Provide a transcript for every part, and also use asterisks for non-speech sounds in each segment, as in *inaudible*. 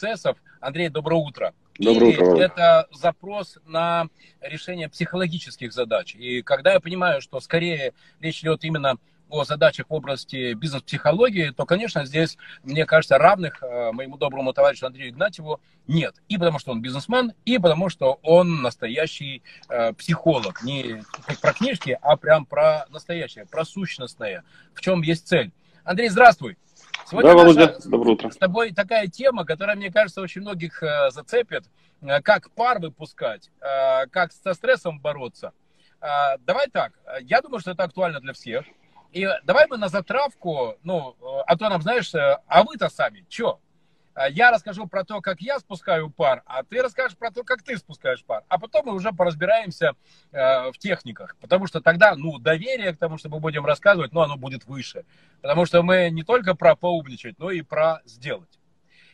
процессов. Андрей, доброе утро. Доброе утро. Или это запрос на решение психологических задач. И когда я понимаю, что скорее речь идет именно о задачах в области бизнес-психологии, то, конечно, здесь, мне кажется, равных э, моему доброму товарищу Андрею Игнатьеву нет. И потому что он бизнесмен, и потому что он настоящий э, психолог. Не про книжки, а прям про настоящее, про сущностное. В чем есть цель. Андрей, здравствуй. Сегодня да, Володя, доброе утро. С тобой такая тема, которая, мне кажется, очень многих э, зацепит. Э, как пар выпускать, э, как со стрессом бороться. Давай так, я думаю, что это актуально для всех. И давай мы на затравку, ну, а то нам, знаешь, а вы-то сами, что? Э, я расскажу про то, как я спускаю пар, а ты расскажешь про то, как ты спускаешь пар. А потом мы уже поразбираемся э, в техниках, потому что тогда, ну, доверие к тому, что мы будем рассказывать, ну, оно будет выше. Потому что мы не только про поумничать, но и про сделать.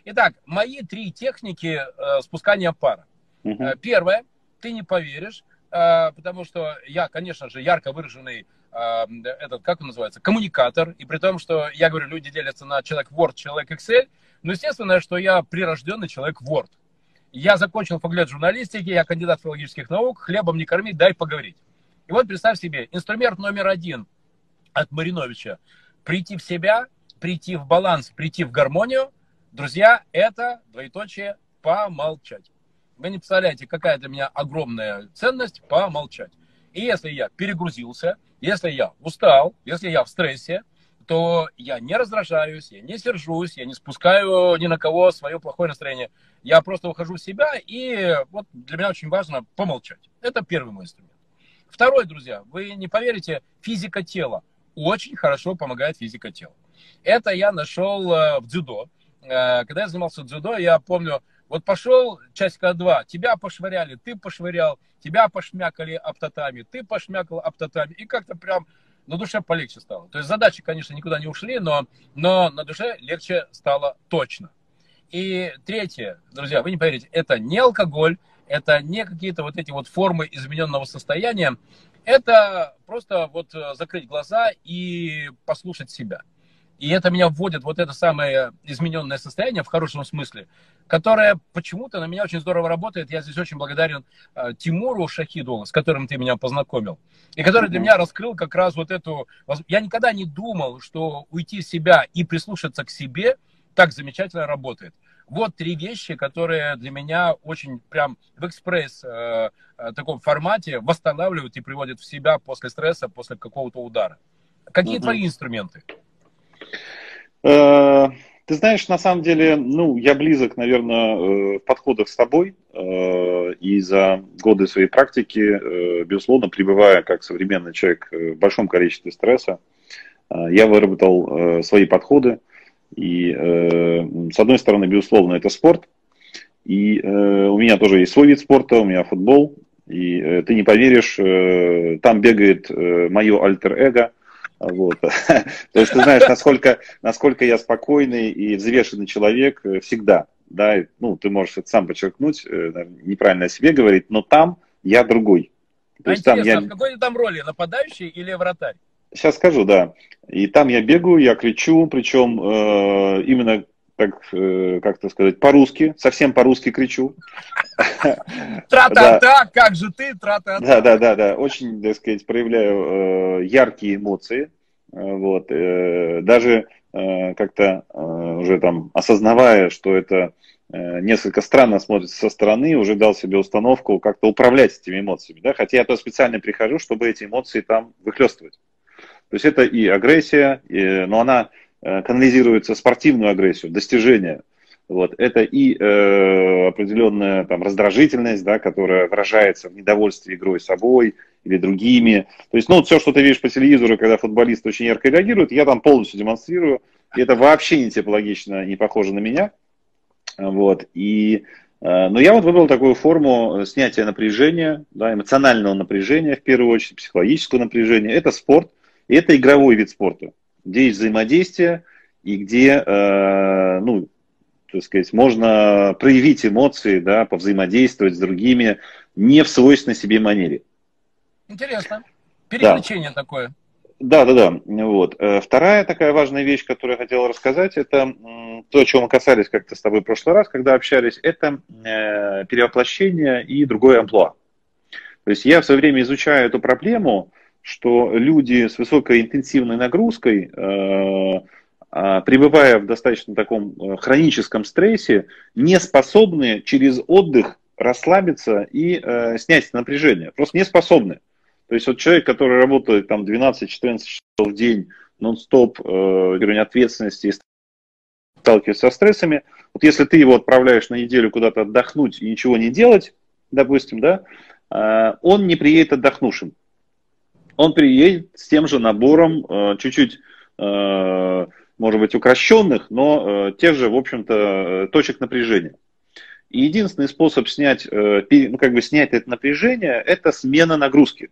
Итак, мои три техники э, спускания пара. Угу. Первое, ты не поверишь, э, потому что я, конечно же, ярко выраженный этот, как он называется, коммуникатор, и при том, что, я говорю, люди делятся на человек Word, человек Excel, но естественно, что я прирожденный человек Word. Я закончил факультет журналистики, я кандидат филологических наук, хлебом не корми, дай поговорить. И вот представь себе, инструмент номер один от Мариновича – прийти в себя, прийти в баланс, прийти в гармонию. Друзья, это, двоеточие, помолчать. Вы не представляете, какая для меня огромная ценность помолчать. И если я перегрузился, если я устал, если я в стрессе, то я не раздражаюсь, я не сержусь, я не спускаю ни на кого свое плохое настроение. Я просто ухожу в себя, и вот для меня очень важно помолчать. Это первый мой инструмент. Второй, друзья, вы не поверите, физика тела. Очень хорошо помогает физика тела. Это я нашел э, в дзюдо. Э, когда я занимался дзюдо, я помню, вот пошел часика два, тебя пошвыряли, ты пошвырял, тебя пошмякали оптатами, ты пошмякал оптатами, и как-то прям на душе полегче стало. То есть задачи, конечно, никуда не ушли, но, но на душе легче стало точно. И третье, друзья, вы не поверите, это не алкоголь, это не какие-то вот эти вот формы измененного состояния, это просто вот закрыть глаза и послушать себя. И это меня вводит вот это самое измененное состояние в хорошем смысле, которое почему-то на меня очень здорово работает. Я здесь очень благодарен э, Тимуру Шахиду, с которым ты меня познакомил, и который для меня раскрыл как раз вот эту... Я никогда не думал, что уйти в себя и прислушаться к себе так замечательно работает. Вот три вещи, которые для меня очень прям в экспресс э, э, таком формате восстанавливают и приводят в себя после стресса, после какого-то удара. Какие mm-hmm. твои инструменты? Э, ты знаешь, на самом деле, ну, я близок, наверное, э, в подходах с тобой. Э, и за годы своей практики, безусловно, пребывая как современный человек в большом количестве стресса, я выработал свои подходы. И, с одной стороны, безусловно, это спорт. И у меня тоже есть свой вид спорта, у меня футбол. И ты не поверишь, там бегает мое альтер-эго – вот. *laughs* То есть ты знаешь, насколько, насколько я спокойный и взвешенный человек э, всегда. Да, ну, ты можешь это сам подчеркнуть, э, неправильно о себе говорить, но там я другой. То а есть там я... в какой ты там роли, нападающий или вратарь? Сейчас скажу, да. И там я бегаю, я кричу, причем э, именно так, э, как это сказать, по-русски, совсем по-русски кричу. Тра-та-та, как же ты, тра-та-та. Да, да, да, да, очень, так сказать, проявляю э, яркие эмоции, э, вот, даже как-то уже там осознавая, что это несколько странно смотрится со стороны, уже дал себе установку как-то управлять этими эмоциями, да, хотя я то специально прихожу, чтобы эти эмоции там выхлестывать. То есть это и агрессия, и, но она канализируется спортивную агрессию, достижения. Вот. Это и э, определенная там, раздражительность, да, которая выражается в недовольстве игрой собой или другими. То есть, ну, все, что ты видишь по телевизору, когда футболист очень ярко реагирует, я там полностью демонстрирую. И это вообще не типологично, не похоже на меня. Вот. И, э, но я вот выбрал такую форму снятия напряжения, да, эмоционального напряжения, в первую очередь, психологического напряжения. Это спорт, и это игровой вид спорта где есть взаимодействие и где, э, ну, так сказать, можно проявить эмоции, да, повзаимодействовать с другими не в свойственной себе манере. Интересно. Переключение да. такое. да, да, да. Вот. Э, вторая такая важная вещь, которую я хотел рассказать, это то, о чем мы касались как-то с тобой в прошлый раз, когда общались, это э, перевоплощение и другое амплуа. То есть я в свое время изучаю эту проблему, что люди с высокой интенсивной нагрузкой, э, а, пребывая в достаточно таком хроническом стрессе, не способны через отдых расслабиться и снять напряжение. Просто не способны. То есть вот человек, который работает там 12-14 часов в день, нон-стоп, э, уровень ответственности и сталкивается со стрессами, вот если ты его отправляешь на неделю куда-то отдохнуть и ничего не делать, допустим, да, э, он не приедет отдохнувшим. Он приедет с тем же набором э, чуть-чуть, э, может быть, укращенных, но э, тех же, в общем-то, точек напряжения. И единственный способ снять, ну, как бы снять это напряжение, это смена нагрузки.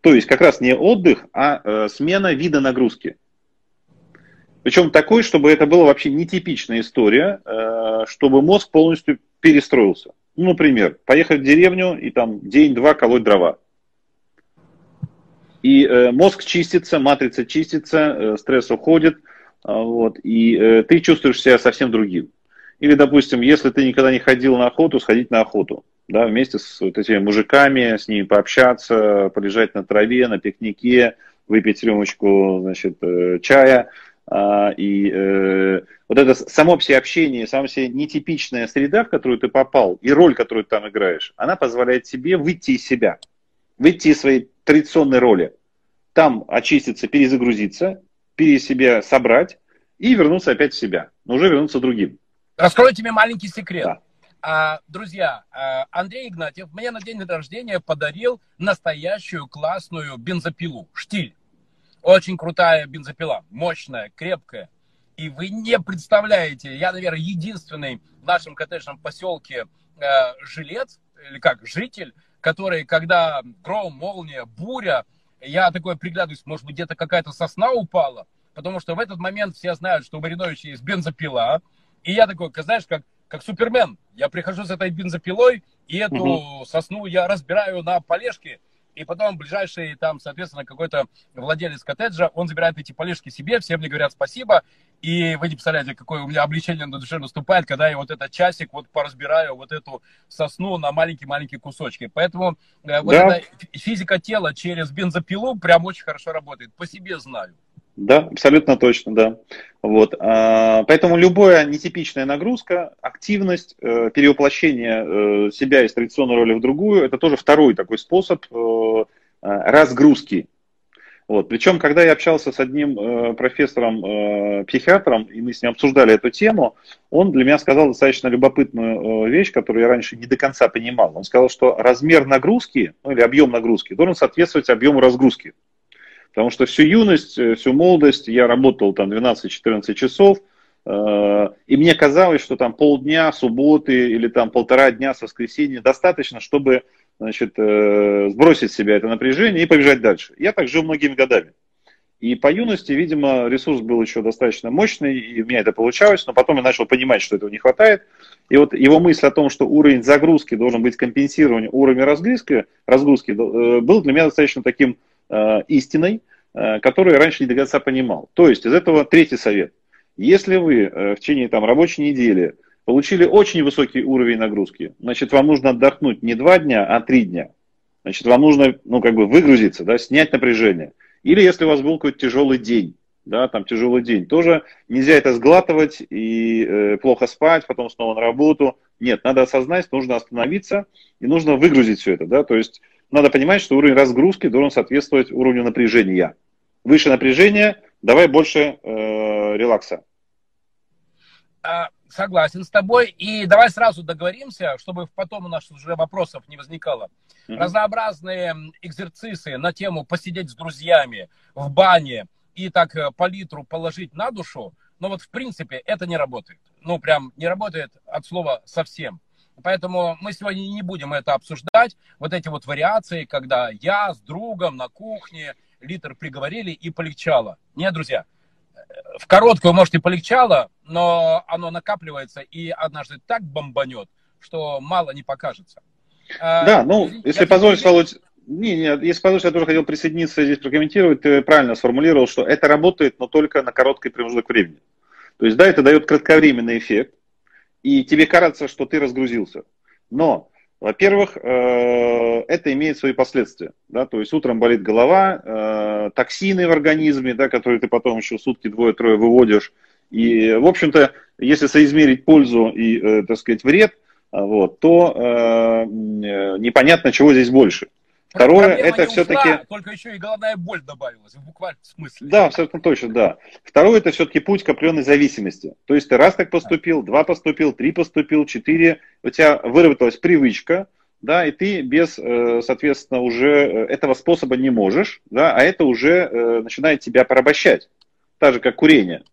То есть как раз не отдых, а смена вида нагрузки. Причем такой, чтобы это была вообще нетипичная история, чтобы мозг полностью перестроился. Ну, например, поехать в деревню и там день-два колоть дрова. И э, мозг чистится, матрица чистится, э, стресс уходит, э, вот, и э, ты чувствуешь себя совсем другим. Или, допустим, если ты никогда не ходил на охоту, сходить на охоту да, вместе с вот этими мужиками, с ними пообщаться, полежать на траве, на пикнике, выпить рюмочку, значит, э, чая. А, и э, вот это само все общение, сама все нетипичная среда, в которую ты попал, и роль, которую ты там играешь, она позволяет тебе выйти из себя, выйти из своей традиционной роли. Там очиститься, перезагрузиться, пере себя собрать и вернуться опять в себя, но уже вернуться другим. Раскрою тебе маленький секрет. Да. А, друзья, а, Андрей Игнатьев мне на день рождения подарил настоящую классную бензопилу, штиль. Очень крутая бензопила, мощная, крепкая. И вы не представляете, я, наверное, единственный в нашем коттеджном поселке э, жилец, или как, житель, который, когда гром, молния, буря, я такой приглядываюсь, может быть, где-то какая-то сосна упала, потому что в этот момент все знают, что у Мариновича есть бензопила, и я такой, знаешь, как как Супермен. Я прихожу с этой бензопилой, и эту угу. сосну я разбираю на полежки, и потом ближайший там, соответственно, какой-то владелец коттеджа, он забирает эти полежки себе, все мне говорят спасибо, и вы не представляете, какое у меня облегчение на душе наступает, когда я вот этот часик вот поразбираю вот эту сосну на маленькие-маленькие кусочки. Поэтому э, вот да. эта физика тела через бензопилу прям очень хорошо работает, по себе знаю. Да, абсолютно точно, да. Вот. А, поэтому любая нетипичная нагрузка, активность, э, перевоплощение э, себя из традиционной роли в другую, это тоже второй такой способ э, разгрузки. Вот. Причем, когда я общался с одним профессором, психиатром, и мы с ним обсуждали эту тему, он для меня сказал достаточно любопытную вещь, которую я раньше не до конца понимал. Он сказал, что размер нагрузки, ну, или объем нагрузки, должен соответствовать объему разгрузки. Потому что всю юность, э, всю молодость я работал там 12-14 часов, э, и мне казалось, что там полдня субботы или там полтора дня с воскресенья достаточно, чтобы значит, э, сбросить с себя это напряжение и побежать дальше. Я так жил многими годами. И по юности, видимо, ресурс был еще достаточно мощный, и у меня это получалось, но потом я начал понимать, что этого не хватает. И вот его мысль о том, что уровень загрузки должен быть компенсирован уровнем разгрузки, разгрузки был для меня достаточно таким Э, истиной, э, которую я раньше не до конца понимал. То есть из этого третий совет. Если вы э, в течение там, рабочей недели получили очень высокий уровень нагрузки, значит, вам нужно отдохнуть не два дня, а три дня. Значит, вам нужно, ну, как бы выгрузиться, да, снять напряжение. Или если у вас был какой-то тяжелый день, да, там тяжелый день, тоже нельзя это сглатывать и э, плохо спать, потом снова на работу. Нет, надо осознать, нужно остановиться и нужно выгрузить все это, да, то есть надо понимать, что уровень разгрузки должен соответствовать уровню напряжения. Выше напряжение, давай больше э, релакса. А, согласен с тобой. И давай сразу договоримся, чтобы потом у нас уже вопросов не возникало. Mm-hmm. Разнообразные экзерцисы на тему посидеть с друзьями в бане и так э, по литру положить на душу, но вот в принципе это не работает. Ну, прям не работает от слова совсем. Поэтому мы сегодня не будем это обсуждать. Вот эти вот вариации, когда я с другом на кухне литр приговорили и полегчало. Нет, друзья, в короткую, может, и полегчало, но оно накапливается и однажды так бомбанет, что мало не покажется. А, да, ну, я если позволить, Володь, Не, не, если позволишь, я тоже хотел присоединиться здесь прокомментировать. Ты правильно сформулировал, что это работает, но только на короткий промежуток времени. То есть, да, это дает кратковременный эффект, и тебе кажется, что ты разгрузился. Но, во-первых, э, это имеет свои последствия. Да? То есть утром болит голова, э, токсины в организме, да, которые ты потом еще сутки двое-трое выводишь. И, в общем-то, если соизмерить пользу и, э, так сказать, вред, вот, то непонятно, чего здесь больше. Второе, это все-таки... Только еще и головная боль добавилась, в буквальном смысле. Да, абсолютно точно, да. Второе, это все-таки путь к определенной зависимости. То есть ты раз так поступил, два поступил, три поступил, четыре, у тебя выработалась привычка, да, и ты без, э, соответственно, уже э, этого способа не можешь, да, а это уже э, начинает тебя порабощать. Так же, как курение.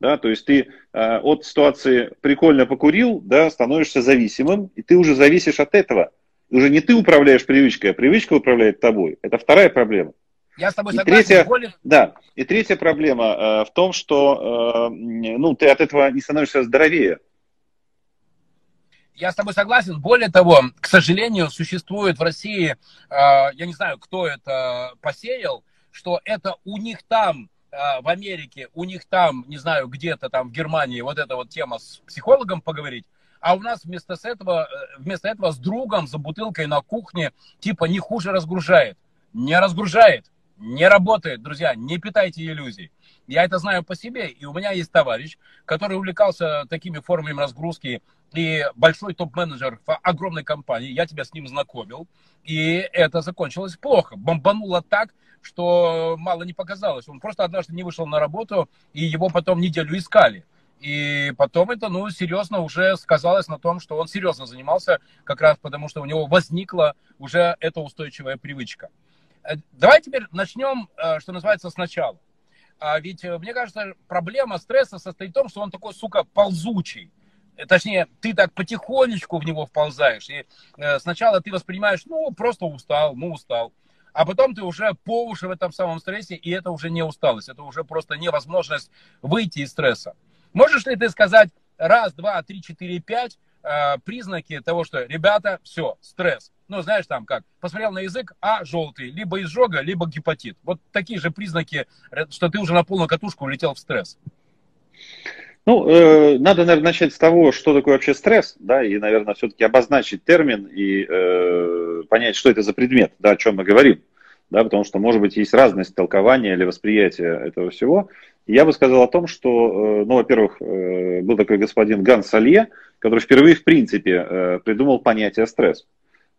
Да, то есть ты от ситуации прикольно покурил, да, становишься зависимым, и ты уже зависишь от этого уже не ты управляешь привычкой, а привычка управляет тобой. Это вторая проблема. Я с тобой согласен. третья, более... Да. И третья проблема э, в том, что э, ну, ты от этого не становишься здоровее. Я с тобой согласен. Более того, к сожалению, существует в России, э, я не знаю, кто это посеял, что это у них там, э, в Америке, у них там, не знаю, где-то там в Германии, вот эта вот тема с психологом поговорить, а у нас вместо этого, э, вместо этого с другом за бутылкой на кухне типа не хуже разгружает. Не разгружает, не работает, друзья, не питайте иллюзий. Я это знаю по себе, и у меня есть товарищ, который увлекался такими формами разгрузки, и большой топ-менеджер в огромной компании, я тебя с ним знакомил, и это закончилось плохо. Бомбануло так, что мало не показалось. Он просто однажды не вышел на работу, и его потом неделю искали. И потом это, ну, серьезно уже сказалось на том, что он серьезно занимался, как раз потому что у него возникла уже эта устойчивая привычка. Э, давай теперь начнем, э, что называется, сначала. А ведь, э, мне кажется, проблема стресса состоит в том, что он такой, сука, ползучий. Точнее, ты так потихонечку в него вползаешь. И сначала ты воспринимаешь, ну, просто устал, ну, устал. А потом ты уже по уши в этом самом стрессе, и это уже не усталость, это уже просто невозможность выйти из стресса. Можешь ли ты сказать раз, два, три, четыре, пять э, признаки того, что, ребята, все, стресс. Ну, знаешь, там как, посмотрел на язык, а, желтый, либо изжога, либо гепатит. Вот такие же признаки, что ты уже на полную катушку улетел в стресс. Ну, э, надо, наверное, начать с того, что такое вообще стресс, да, и, наверное, все-таки обозначить термин и э, понять, что это за предмет, да, о чем мы говорим, да, потому что, может быть, есть разность толкования или восприятия этого всего. Я бы сказал о том, что, э, ну, во-первых, э, был такой господин Ганс Салье, который впервые, в принципе, э, придумал понятие стресс.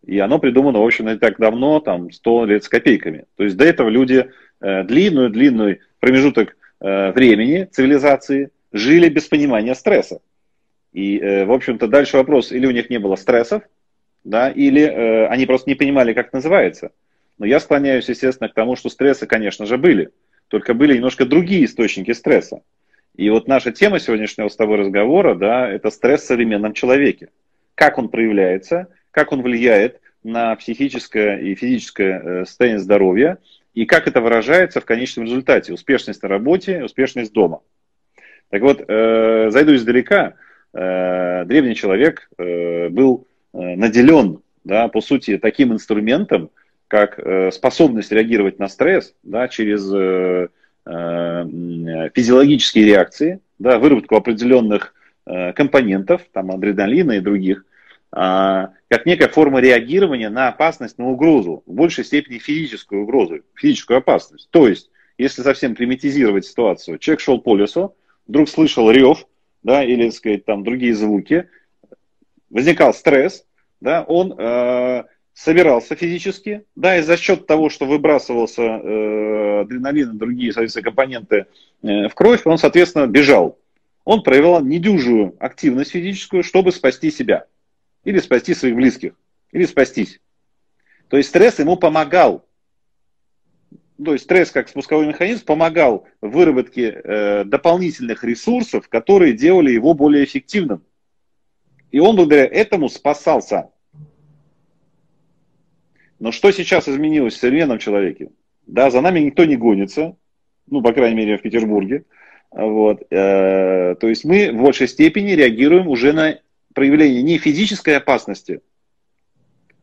И оно придумано, в общем, не так давно, там, 100 лет с копейками. То есть до этого люди длинную-длинную промежуток времени цивилизации жили без понимания стресса. И, в общем-то, дальше вопрос, или у них не было стрессов, да, или они просто не понимали, как называется. Но я склоняюсь, естественно, к тому, что стрессы, конечно же, были только были немножко другие источники стресса. И вот наша тема сегодняшнего с тобой разговора, да, это стресс в современном человеке. Как он проявляется, как он влияет на психическое и физическое э, состояние здоровья, и как это выражается в конечном результате. Успешность на работе, успешность дома. Так вот, э, зайду издалека. Э, древний человек э, был э, наделен, да, по сути, таким инструментом, как э, способность реагировать на стресс да, через э, э, физиологические реакции, да, выработку определенных компонентов, там, адреналина и других, а, как некая форма реагирования на опасность, на угрозу, в большей степени физическую угрозу, физическую опасность. То есть, если совсем примитизировать ситуацию, человек шел по лесу, вдруг слышал рев, да, или, так сказать, там другие звуки, возникал стресс, да, он собирался физически, да, и за счет того, что выбрасывался э, адреналин и другие, соответственно, компоненты э, в кровь, он, соответственно, бежал. Он проявлял недюжую активность физическую, чтобы спасти себя. Или спасти своих близких. Или спастись. То есть стресс ему помогал. То есть стресс как спусковой механизм помогал в выработке э, дополнительных ресурсов, которые делали его более эффективным. И он благодаря этому спасался. Но что сейчас изменилось в современном человеке? Да, за нами никто не гонится, ну, по крайней мере, в Петербурге. Вот. Э, то есть мы в большей степени реагируем уже на проявление не физической опасности,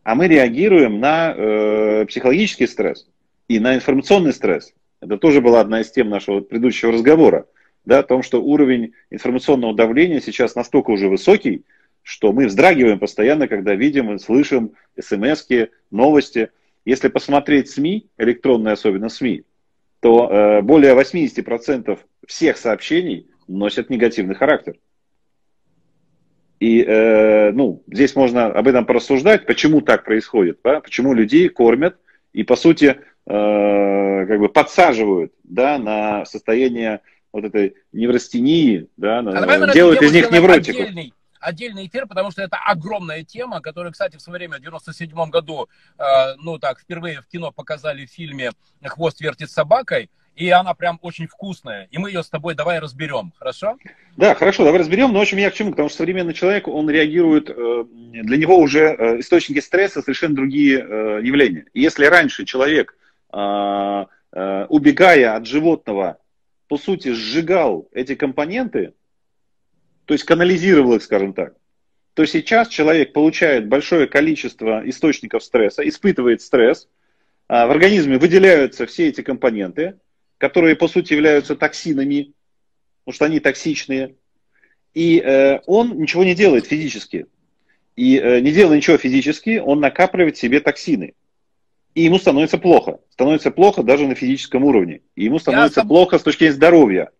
а мы реагируем на э, психологический стресс и на информационный стресс. Это тоже была одна из тем нашего предыдущего разговора, да, о том, что уровень информационного давления сейчас настолько уже высокий, что мы вздрагиваем постоянно, когда видим и слышим смс новости. Если посмотреть СМИ, электронные особенно СМИ, то э, более 80% всех сообщений носят негативный характер. И э, ну, здесь можно об этом порассуждать, почему так происходит, да? почему людей кормят и, по сути, э, как бы подсаживают да, на состояние вот этой неврастении, да, а делают из них невротиков. Отдельный, отдельный эфир, потому что это огромная тема, которую, кстати, в свое время, в 97 году, э, ну так, впервые в кино показали в фильме «Хвост вертит собакой», и она прям очень вкусная. И мы ее с тобой давай разберем, хорошо? Да, хорошо, давай разберем. Но, в общем, я к чему? Потому что современный человек, он реагирует, э, для него уже э, источники стресса совершенно другие э, явления. И если раньше человек, убегая от животного, по сути, сжигал эти компоненты, то есть канализировал их, скажем так, то сейчас человек получает большое количество источников стресса, испытывает стресс, в организме выделяются все эти компоненты, которые, по сути, являются токсинами, потому что они токсичные. И э, он ничего не делает физически. И э, не делая ничего физически, он накапливает в себе токсины. И ему становится плохо. Становится плохо даже на физическом уровне. И ему становится тобой... плохо с точки зрения здоровья.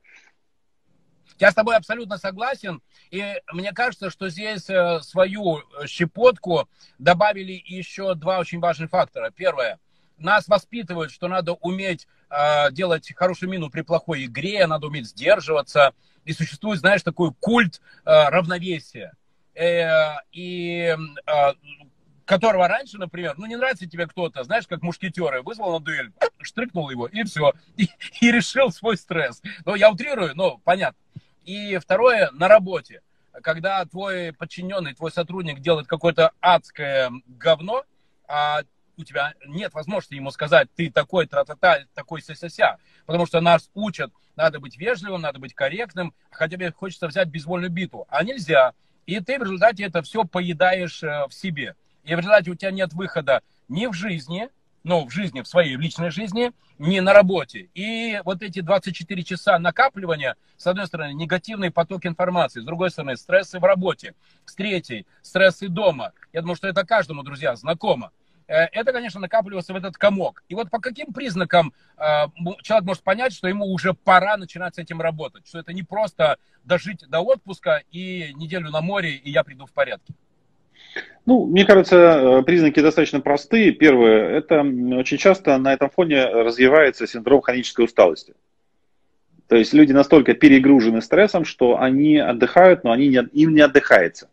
Я с тобой абсолютно согласен. И мне кажется, что здесь э, свою щепотку добавили еще два очень важных фактора. Первое. Нас воспитывают, что надо уметь э, делать хорошую мину при плохой игре, надо уметь сдерживаться. И существует, знаешь, такой культ э, равновесия. Э, и э, которого раньше, например, ну не нравится тебе кто-то, знаешь, как мушкетеры, вызвал на дуэль, штрикнул его, и все, и, и решил свой стресс. Ну, я утрирую, но понятно. И второе, на работе, когда твой подчиненный, твой сотрудник делает какое-то адское говно, а у тебя нет возможности ему сказать, ты такой тра-та-та, такой ся-ся-ся. Потому что нас учат, надо быть вежливым, надо быть корректным, хотя бы хочется взять бейсбольную биту. А нельзя. И ты в результате это все поедаешь э, в себе. И в результате у тебя нет выхода ни в жизни, ну, в жизни, в своей личной жизни, ни на работе. И вот эти 24 часа накапливания, с одной стороны, негативный поток информации, с другой стороны, стрессы в работе, с третьей, стрессы дома. Я думаю, что это каждому, друзья, знакомо. Э, это, конечно, накапливается в этот комок. И вот по каким признакам э, человек может понять, что ему уже пора начинать с этим работать, что это не просто дожить до отпуска и неделю на море, и я приду в порядке? Ну, мне кажется, э, признаки достаточно простые. Первое, это очень часто на этом фоне развивается синдром хронической усталости. То есть люди настолько перегружены стрессом, что они отдыхают, но они не, им не отдыхается.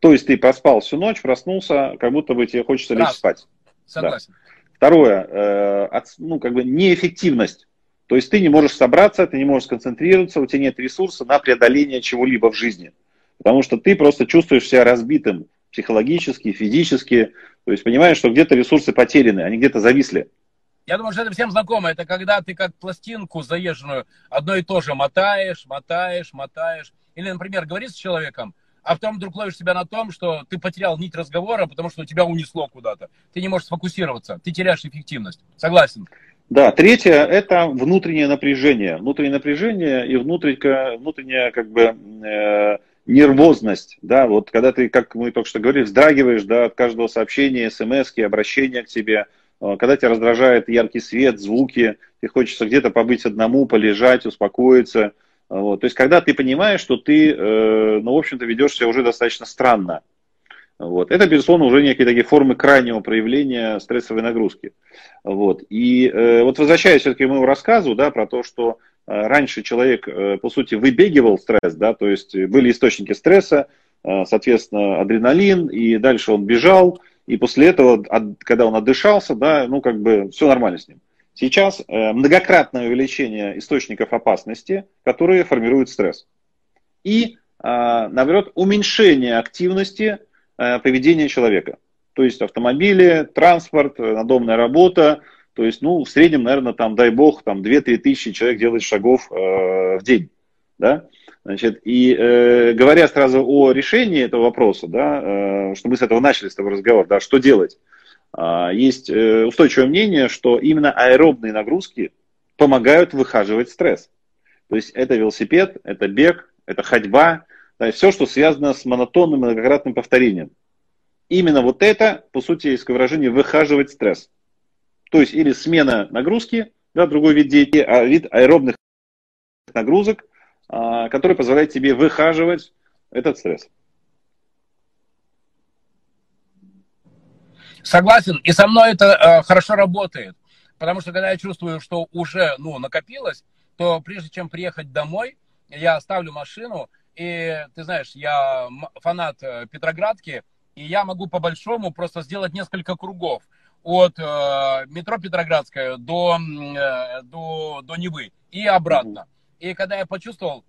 То есть ты проспал всю ночь, проснулся, как будто бы тебе хочется лечь спать. Согласен. Да. Второе, э, от, ну, как бы неэффективность. То есть ты не можешь собраться, ты не можешь сконцентрироваться, у тебя нет ресурса на преодоление чего-либо в жизни. Потому что ты просто чувствуешь себя разбитым психологически, физически. То есть понимаешь, что где-то ресурсы потеряны, они где-то зависли. Я думаю, что это всем знакомо. Это когда ты как пластинку заезженную одно и то же мотаешь, мотаешь, мотаешь. Или, например, говоришь с человеком, а потом вдруг ловишь себя на том, что ты потерял нить разговора, потому что тебя унесло куда-то. Ты не можешь сфокусироваться, ты теряешь эффективность. Согласен. Да, третье – это внутреннее напряжение. Внутреннее напряжение и внутренняя, внутренняя как бы, э, нервозность. Да, вот когда ты, как мы только что говорили, вздрагиваешь да, от каждого сообщения, смс обращения к тебе, э, когда тебя раздражает яркий свет, звуки, ты хочется где-то побыть одному, полежать, успокоиться – вот. То есть, когда ты понимаешь, что ты, э, ну, в общем-то, ведешь себя уже достаточно странно. Вот. Это, безусловно, уже некие такие формы крайнего проявления стрессовой нагрузки. Вот. И э, вот возвращаясь все-таки к моему рассказу, да, про то, что э, раньше человек, э, по сути, выбегивал стресс, да, то есть были источники стресса, э, соответственно, адреналин, и дальше он бежал, и после этого, когда он отдышался, да, ну, как бы все нормально с ним. Сейчас э, многократное увеличение источников опасности, которые формируют стресс. И, э, наоборот, уменьшение активности э, поведения человека. То есть автомобили, транспорт, надомная работа. То есть, ну, в среднем, наверное, там, дай бог, там 2-3 тысячи человек делает шагов в день. Да? Значит, и э, говоря сразу о решении этого вопроса, да, э, что мы с этого начали с тобой разговор, да, что делать? Э, есть э, устойчивое мнение, что именно аэробные нагрузки помогают выхаживать стресс. То есть это велосипед, это бег, это ходьба, да, все, что связано с монотонным многократным повторением. Именно вот это, по сути, есть выражение выхаживать стресс. То есть или смена нагрузки, да, другой вид деятельности, а вид аэробных нагрузок – а, который позволяет тебе выхаживать этот стресс. Согласен. И со мной это э, хорошо работает. Потому что когда я чувствую, что уже ну, накопилось, то прежде чем приехать домой, я ставлю машину, и ты знаешь, я фанат э, Петроградки, и я могу по-большому просто сделать несколько кругов от э, метро Петроградская до, э, до, до Невы и обратно. И когда я почувствовал,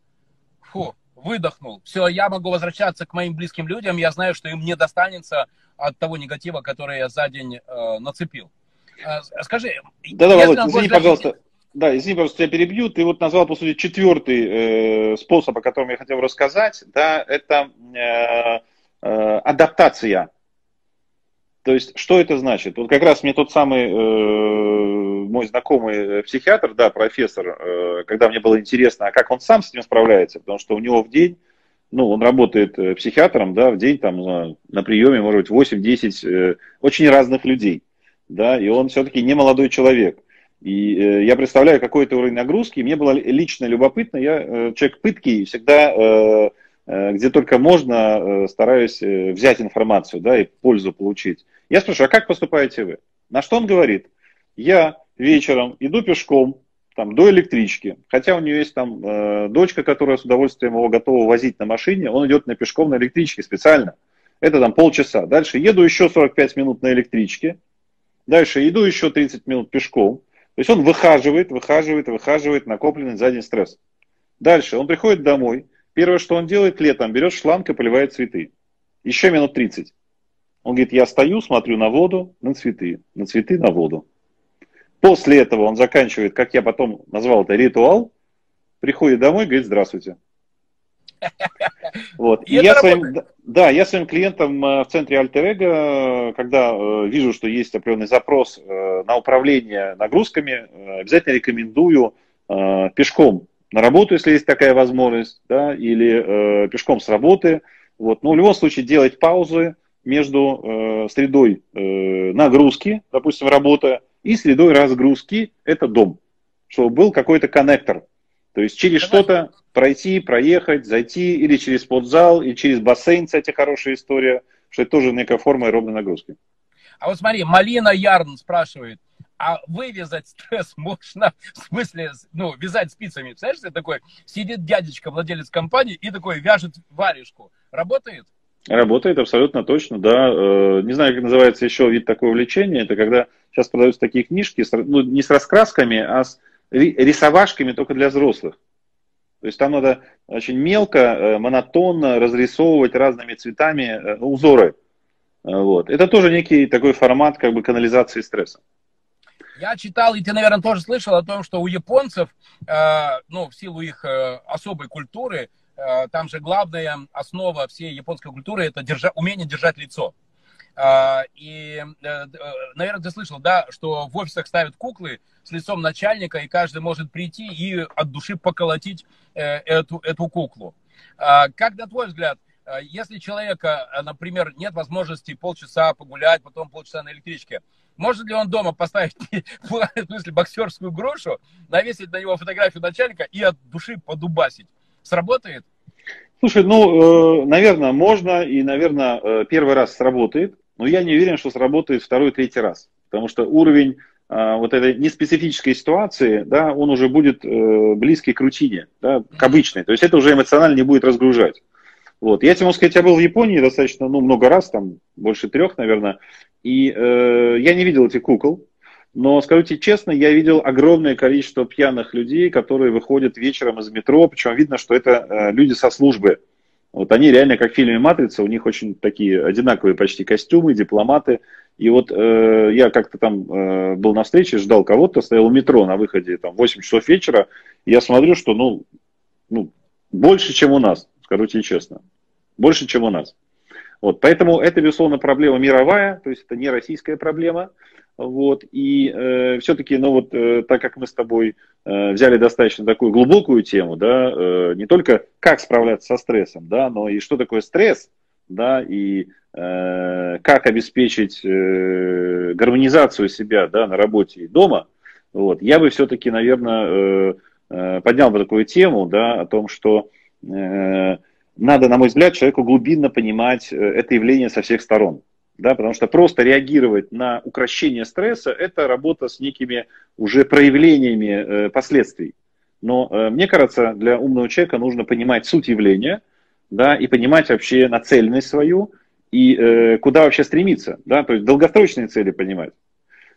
фу, выдохнул, все, я могу возвращаться к моим близким людям, я знаю, что им не достанется от того негатива, который я за день э, нацепил. Э, скажи... Да-да, Володь, извини, пожалуйста, да, извини, пожалуйста, тебя перебью. Ты вот назвал, по сути, четвертый э, способ, о котором я хотел рассказать. Да, это э, э, адаптация то есть, что это значит? Вот как раз мне тот самый э, мой знакомый психиатр, да, профессор, э, когда мне было интересно, а как он сам с этим справляется, потому что у него в день, ну, он работает э, психиатром, да, в день там на, на приеме, может быть, 8-10 э, очень разных людей, да, и он все-таки не молодой человек. И э, я представляю какой-то уровень нагрузки, мне было лично любопытно, я э, человек пытки, всегда... Э, Э, где только можно, э, стараюсь э, взять информацию, да, и пользу получить. Я спрашиваю, а как поступаете вы? На что он говорит? Я вечером иду пешком там, до электрички, хотя у нее есть там э, дочка, которая с удовольствием его готова возить на машине, он идет на пешком на электричке специально. Это там полчаса. Дальше еду еще 45 минут на электричке, дальше иду еще 30 минут пешком. То есть он выхаживает, выхаживает, выхаживает накопленный за день стресс. Дальше он приходит домой, Первое, что он делает летом, берет шланг и поливает цветы. Еще минут 30. Он говорит, я стою, смотрю на воду, на цветы, на цветы, на воду. После этого он заканчивает, как я потом назвал это, ритуал, приходит домой, говорит, здравствуйте. *laughs* Вот. И я своим, да, я своим клиентам э, в центре Альтер когда э, вижу, что есть определенный запрос э, на управление нагрузками, обязательно рекомендую пешком на работу, если есть такая возможность, да, или э, пешком с работы. Вот. Но в любом случае делать паузы между э, средой э, нагрузки, допустим, работа, и средой разгрузки, это дом. Чтобы был какой-то коннектор. То есть через что-то пройти, проехать, зайти, или через спортзал, или через бассейн, кстати, хорошая история, что это тоже некая форма аэробной нагрузки. А вот смотри, Малина Ярн спрашивает, а вывязать стресс можно, в смысле, ну, вязать спицами. Представляешь, такой, сидит дядечка, владелец компании, и такой вяжет варежку. Работает? Работает абсолютно точно, да. Э, не знаю, как называется еще вид такого увлечения. Это когда сейчас продаются такие книжки, ну, не с раскрасками, а с рисовашками только для взрослых. То есть там надо очень мелко, э, монотонно разрисовывать разными цветами э, узоры. Вот. Это тоже некий такой формат как бы канализации стресса. Я читал, и ты, наверное, тоже слышал о том, что у японцев, э, ну, в силу их э, особой культуры, там же главная основа всей японской культуры это держа, умение держать лицо. Э, и, э, э, наверное, ты слышал, да, что в офисах ставят куклы с лицом начальника, и каждый может прийти и от души поколотить э, эту, эту куклу. Э, как, на твой взгляд, э, если человека, э, например, нет возможности полчаса погулять, потом полчаса на электричке, может ли он дома поставить, *laughs* в смысле, боксерскую грушу, навесить на него фотографию начальника и от души подубасить? Сработает? Слушай, ну, э, наверное, можно, и, наверное, э, первый раз сработает, но я не уверен, что сработает второй, третий раз, потому что уровень э, вот этой неспецифической ситуации, да, он уже будет близкий к рутине, да, к обычной, то есть это уже эмоционально не будет разгружать. Вот. Я тебе могу сказать, я был в Японии достаточно ну, много раз, там больше трех, наверное, и э, я не видел этих кукол, но скажу тебе честно, я видел огромное количество пьяных людей, которые выходят вечером из метро, причем видно, что это э, люди со службы. Вот они реально, как в фильме «Матрица», у них очень такие одинаковые почти костюмы, дипломаты. И вот э, я как-то там э, был на встрече, ждал кого-то, стоял у метро на выходе, там, 8 часов вечера, и я смотрю, что, ну, ну Больше, чем у нас, скажу тебе честно. Больше, чем у нас. Вот, поэтому это, безусловно, проблема мировая, то есть это не российская проблема. Вот, и э, все-таки, ну вот, э, так как мы с тобой э, взяли достаточно такую глубокую тему, да, э, не только как справляться со стрессом, да, но и что такое стресс, да, и э, как обеспечить э, гармонизацию себя, да, на работе и дома, вот, я бы все-таки, наверное, э, э, поднял бы такую тему, да, о том, что э, надо, на мой взгляд, человеку глубинно понимать э, это явление со всех сторон. Да, потому что просто реагировать на укращение стресса – это работа с некими уже проявлениями э, последствий. Но э, мне кажется, для умного человека нужно понимать суть явления, да, и понимать вообще нацеленность свою, и э, куда вообще стремиться, да, то есть долгосрочные цели понимать.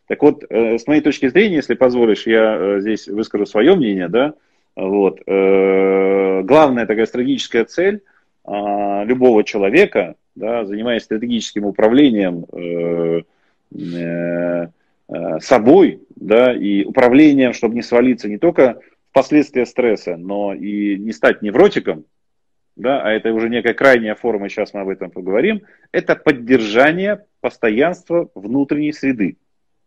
Так вот, э, с моей точки зрения, если позволишь, я э, здесь выскажу свое мнение, да, вот, э, главная такая стратегическая цель э, любого человека, да, занимаясь стратегическим управлением э, э, э, собой, да, и управлением, чтобы не свалиться не только в последствия стресса, но и не стать невротиком, да, а это уже некая крайняя форма, сейчас мы об этом поговорим, это поддержание постоянства внутренней среды,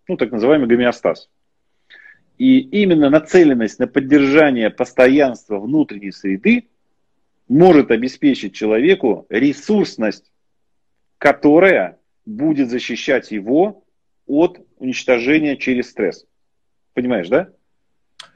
ну, так называемый гомеостаз. И именно нацеленность на поддержание постоянства внутренней среды может обеспечить человеку ресурсность, которая будет защищать его от уничтожения через стресс. Понимаешь, да?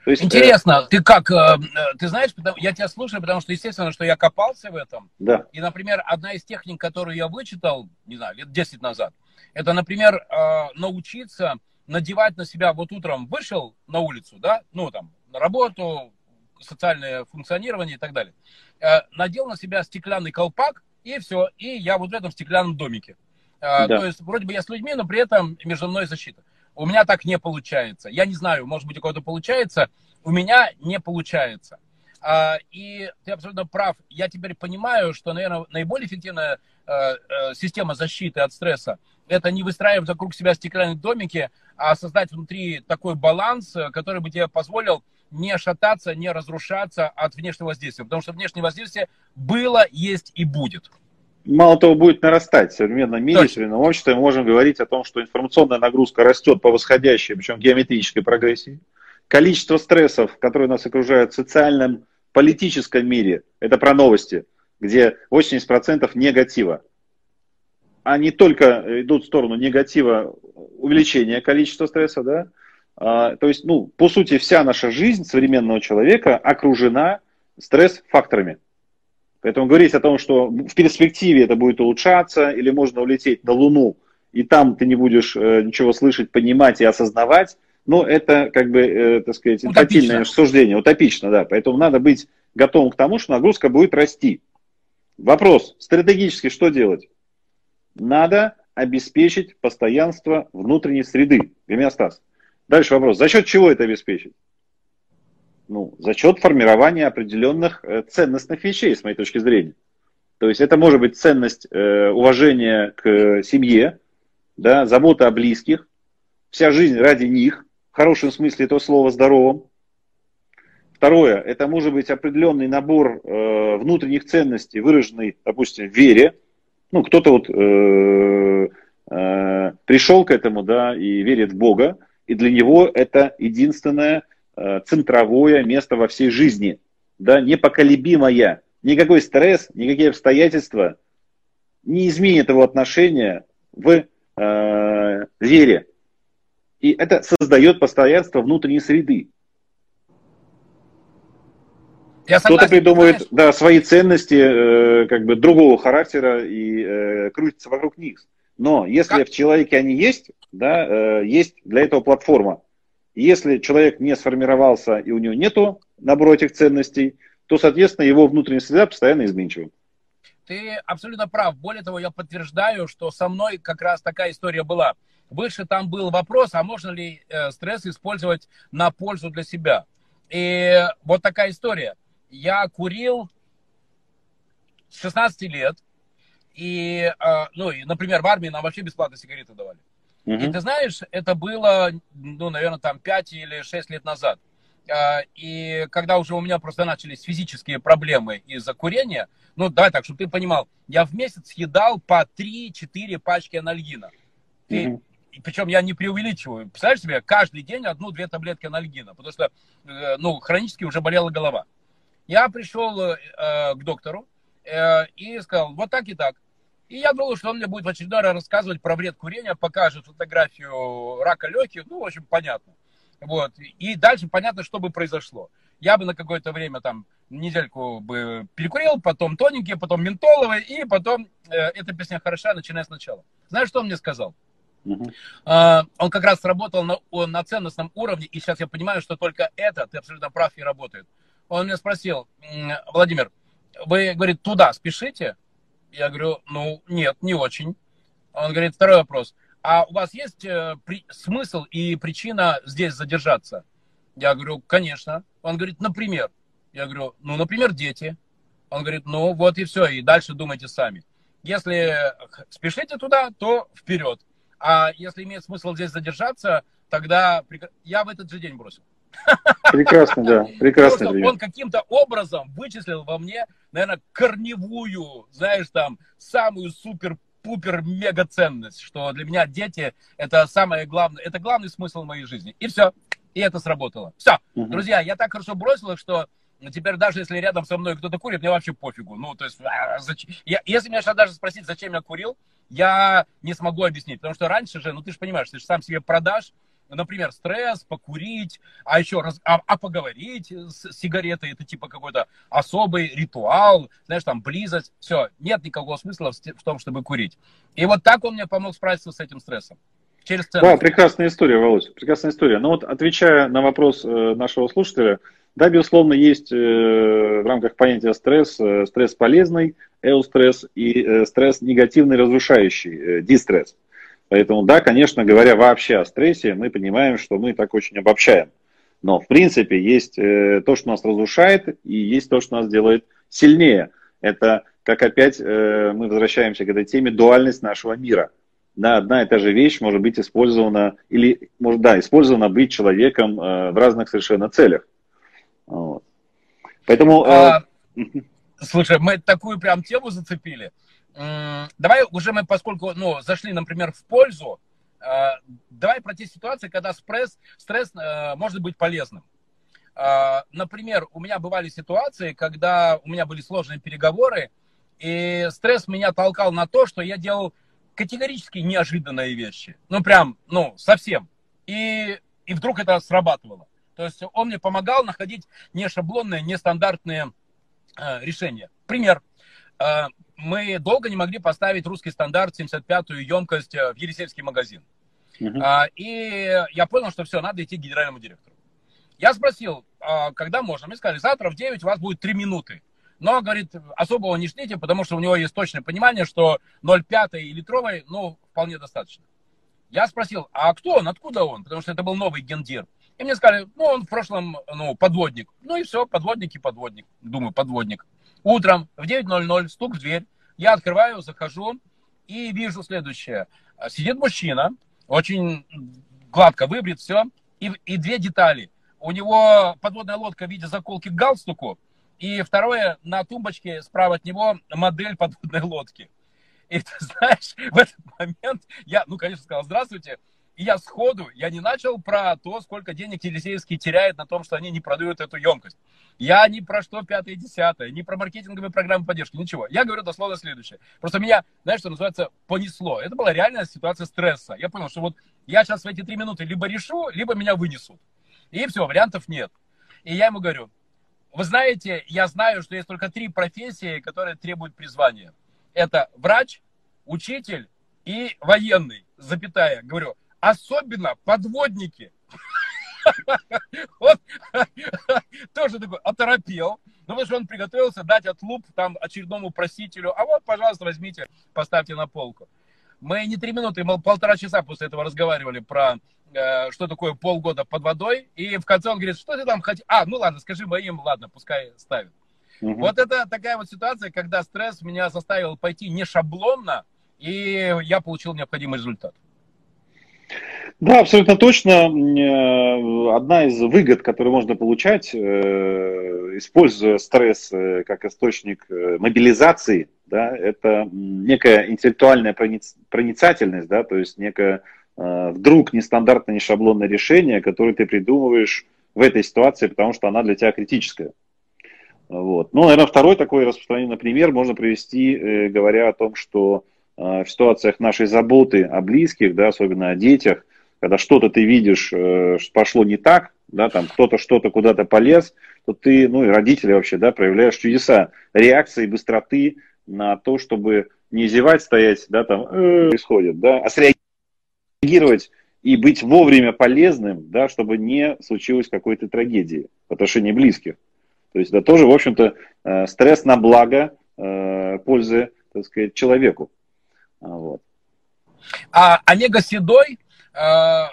То есть, Интересно, э, ты как, э, э, ты знаешь, я тебя слушаю, потому что, естественно, что я копался в этом. Да. И, например, одна из техник, которую я вычитал, не знаю, лет 10 назад, это, например, э, научиться надевать на себя, вот утром вышел на улицу, да, ну, там, на работу, социальное функционирование и так далее, э, надел на себя стеклянный колпак, и все, и я вот в этом стеклянном домике. Э, да. То есть, вроде бы я с людьми, но при этом между мной защита. У меня так не получается. Я не знаю, может быть, у кого-то получается. У меня не получается. А, и ты абсолютно прав. Я теперь понимаю, что, наверное, наиболее эффективная э, э, система защиты от стресса – это не выстраивать вокруг себя стеклянные домики, а создать внутри такой баланс, который бы тебе позволил не шататься, не разрушаться от внешнего воздействия. Потому что внешнее воздействие было, есть и будет мало того, будет нарастать в современном мире, Точно. в современном обществе. Мы можем говорить о том, что информационная нагрузка растет по восходящей, причем геометрической прогрессии. Количество стрессов, которые нас окружают в социальном, политическом мире, это про новости, где 80% негатива. А не только идут в сторону негатива увеличения количества стресса, да, а, то есть, ну, по сути, вся наша жизнь современного человека окружена стресс-факторами. Поэтому говорить о том, что в перспективе это будет улучшаться, или можно улететь на Луну, и там ты не будешь э, ничего слышать, понимать и осознавать, ну, это, как бы, э, так сказать, инфантильное суждение, утопично, да. Поэтому надо быть готовым к тому, что нагрузка будет расти. Вопрос, стратегически что делать? Надо обеспечить постоянство внутренней среды, гомеостаз. Дальше вопрос, за счет чего это обеспечить? ну, за счет формирования определенных э, ценностных вещей, с моей точки зрения. То есть это может быть ценность э, уважения к семье, да, забота о близких, вся жизнь ради них, в хорошем смысле этого слова, здоровом. Второе, это может быть определенный набор э, внутренних ценностей, выраженный, допустим, в вере. Ну, кто-то вот э, э, пришел к этому, да, и верит в Бога, и для него это единственное Э, центровое место во всей жизни, да, непоколебимое. Никакой стресс, никакие обстоятельства не изменят его отношения в э, вере. И это создает постоянство внутренней среды. Кто-то придумывает да, свои ценности э, как бы другого характера и э, крутится вокруг них. Но если как? в человеке они есть, да, э, есть для этого платформа. Если человек не сформировался и у него нету набора этих ценностей, то, соответственно, его внутренняя среда постоянно изменчива. Ты абсолютно прав. Более того, я подтверждаю, что со мной как раз такая история была. Выше там был вопрос, а можно ли э, стресс использовать на пользу для себя. И вот такая история. Я курил с 16 лет. И, э, ну, и, например, в армии нам вообще бесплатно сигареты давали. Угу. И ты знаешь, это было, ну, наверное, там 5 или 6 лет назад. А, и когда уже у меня просто начались физические проблемы из-за курения, ну, давай так, чтобы ты понимал, я в месяц съедал по 3-4 пачки анальгина. Ты, mm-hmm. Причем я не преувеличиваю. Представляешь себе, каждый день одну-две таблетки анальгина, потому что, э, ну, хронически уже болела голова. Я пришел э, к доктору э, и сказал, вот так и так. И я думал, что он мне будет в очередной раз рассказывать про вред курения, покажет фотографию рака легких, ну, в общем, понятно. Вот. И дальше понятно, что бы произошло. Я бы на какое-то время там недельку бы перекурил, потом тоненькие, потом ментоловые, и потом э, эта песня хороша, начиная сначала. Знаешь, что он мне сказал? Uh-huh. Uh, он как раз работал на, на ценностном уровне, и сейчас я понимаю, что только это, ты абсолютно прав, и работает. Он меня спросил, Владимир, вы, говорит, туда спешите? Я говорю, ну, нет, не очень. Он говорит, второй вопрос а у вас есть э, при, смысл и причина здесь задержаться? Я говорю, конечно. Он говорит, например. Я говорю, ну, например, дети. Он говорит, ну, вот и все, и дальше думайте сами. Если спешите туда, то вперед. А если имеет смысл здесь задержаться, тогда я в этот же день бросил. Прекрасно, да, прекрасно. Он каким-то образом вычислил во мне, наверное, корневую, знаешь, там, самую супер пупер-мега ценность, что для меня дети это самое главное, это главный смысл моей жизни. И все. И это сработало. Все. Угу. Друзья, я так хорошо бросил их, что теперь даже если рядом со мной кто-то курит, мне вообще пофигу. Ну, то есть, а, зачем? Я, если меня сейчас даже спросить, зачем я курил, я не смогу объяснить. Потому что раньше же, ну, ты же понимаешь, ты же сам себе продашь, например, стресс, покурить, а еще раз, а, а поговорить с сигаретой, это типа какой-то особый ритуал, знаешь, там близость, все, нет никакого смысла в, том, чтобы курить. И вот так он мне помог справиться с этим стрессом. Через цену. Да, прекрасная история, Володь, прекрасная история. Но вот отвечая на вопрос э, нашего слушателя, да, безусловно, есть э, в рамках понятия стресс, э, стресс полезный, эустресс и стресс негативный, разрушающий, дистресс. Поэтому, да, конечно, говоря вообще о стрессе, мы понимаем, что мы так очень обобщаем. Но, в принципе, есть э, то, что нас разрушает, и есть то, что нас делает сильнее. Это, как опять э, мы возвращаемся к этой теме, дуальность нашего мира. Да, одна и та же вещь может быть использована, или, может, да, использована быть человеком э, в разных совершенно целях. Вот. Поэтому... А, слушай, мы такую прям тему зацепили давай уже мы, поскольку, ну, зашли, например, в пользу, э, давай про те ситуации, когда стресс, стресс э, может быть полезным. Э, например, у меня бывали ситуации, когда у меня были сложные переговоры, и стресс меня толкал на то, что я делал категорически неожиданные вещи. Ну, прям, ну, совсем. И, и вдруг это срабатывало. То есть он мне помогал находить не шаблонные, нестандартные э, решения. Пример. Мы долго не могли поставить русский стандарт 75-ю емкость э, в Елисейский магазин. Uh-huh. И я понял, что все, надо идти к генеральному директору. Я спросил, а, когда можно? Мне сказали, завтра в 9 у вас будет 3 минуты. Но, говорит, особого не ждите, потому что у него есть точное понимание, что 0,5 и литровой, ну, вполне достаточно. Я спросил, а кто он, откуда он? Потому что это был новый гендир. И мне сказали, ну, он в прошлом, ну, подводник. Ну и все, подводник и подводник. Думаю, подводник. Утром в 9.00 стук в дверь. Я открываю, захожу и вижу следующее. Сидит мужчина, очень гладко выбрит, все. И, и две детали. У него подводная лодка в виде заколки к галстуку. И второе, на тумбочке справа от него модель подводной лодки. И ты *laughs* знаешь, в этот момент я, ну, конечно, сказал, здравствуйте, и я сходу, я не начал про то, сколько денег Елисеевский теряет на том, что они не продают эту емкость. Я ни про что пятое, десятое, ни про маркетинговые программы поддержки, ничего. Я говорю дословно следующее. Просто меня, знаешь, что называется, понесло. Это была реальная ситуация стресса. Я понял, что вот я сейчас в эти три минуты либо решу, либо меня вынесут. И все, вариантов нет. И я ему говорю, вы знаете, я знаю, что есть только три профессии, которые требуют призвания. Это врач, учитель и военный, запятая. Говорю, особенно подводники. Он тоже такой оторопел. Ну, потому что он приготовился дать отлуп там очередному просителю. А вот, пожалуйста, возьмите, поставьте на полку. Мы не три минуты, мы полтора часа после этого разговаривали про э, что такое полгода под водой. И в конце он говорит, что ты там хотел? А, ну ладно, скажи моим, ладно, пускай ставит. Угу. Вот это такая вот ситуация, когда стресс меня заставил пойти не шаблонно, и я получил необходимый результат. Да, абсолютно точно. Э, одна из выгод, которую можно получать, э, используя стресс э, как источник мобилизации, да, это некая интеллектуальная проницательность, да, то есть некое вдруг нестандартное, не шаблонное решение, которое ты придумываешь в этой ситуации, потому что она для тебя критическая. Вот. Ну, наверное, второй такой распространенный пример можно привести, говоря о том, что в ситуациях нашей заботы о близких, да, особенно о детях, когда что-то ты видишь, э, пошло не так, да, там кто-то что-то куда-то полез, то ты, ну и родители вообще, да, проявляешь чудеса реакции, быстроты на то, чтобы не зевать, стоять, да, там, э, происходит, да, а среагировать и быть вовремя полезным, да, чтобы не случилось какой-то трагедии в отношении близких. То есть это тоже, в общем-то, э, стресс на благо пользы, так сказать, человеку. Вот. А Олега Седой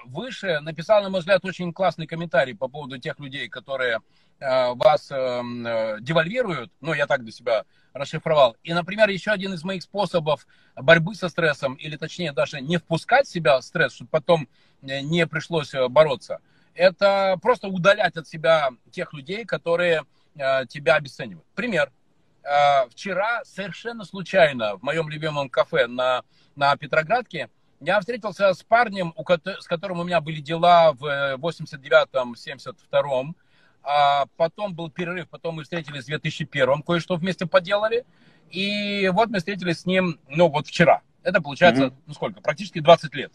выше написал, на мой взгляд, очень классный комментарий по поводу тех людей, которые э, вас э, девальвируют. Ну, я так для себя расшифровал. И, например, еще один из моих способов борьбы со стрессом, или точнее даже не впускать в себя стресс, чтобы потом не пришлось бороться, это просто удалять от себя тех людей, которые тебя обесценивают. Пример. Вчера совершенно случайно в моем любимом кафе на, на Петроградке я встретился с парнем, с которым у меня были дела в 89-м, 72-м. А потом был перерыв, потом мы встретились в 2001-м, кое-что вместе поделали. И вот мы встретились с ним, ну, вот вчера. Это получается, mm-hmm. ну, сколько? Практически 20 лет.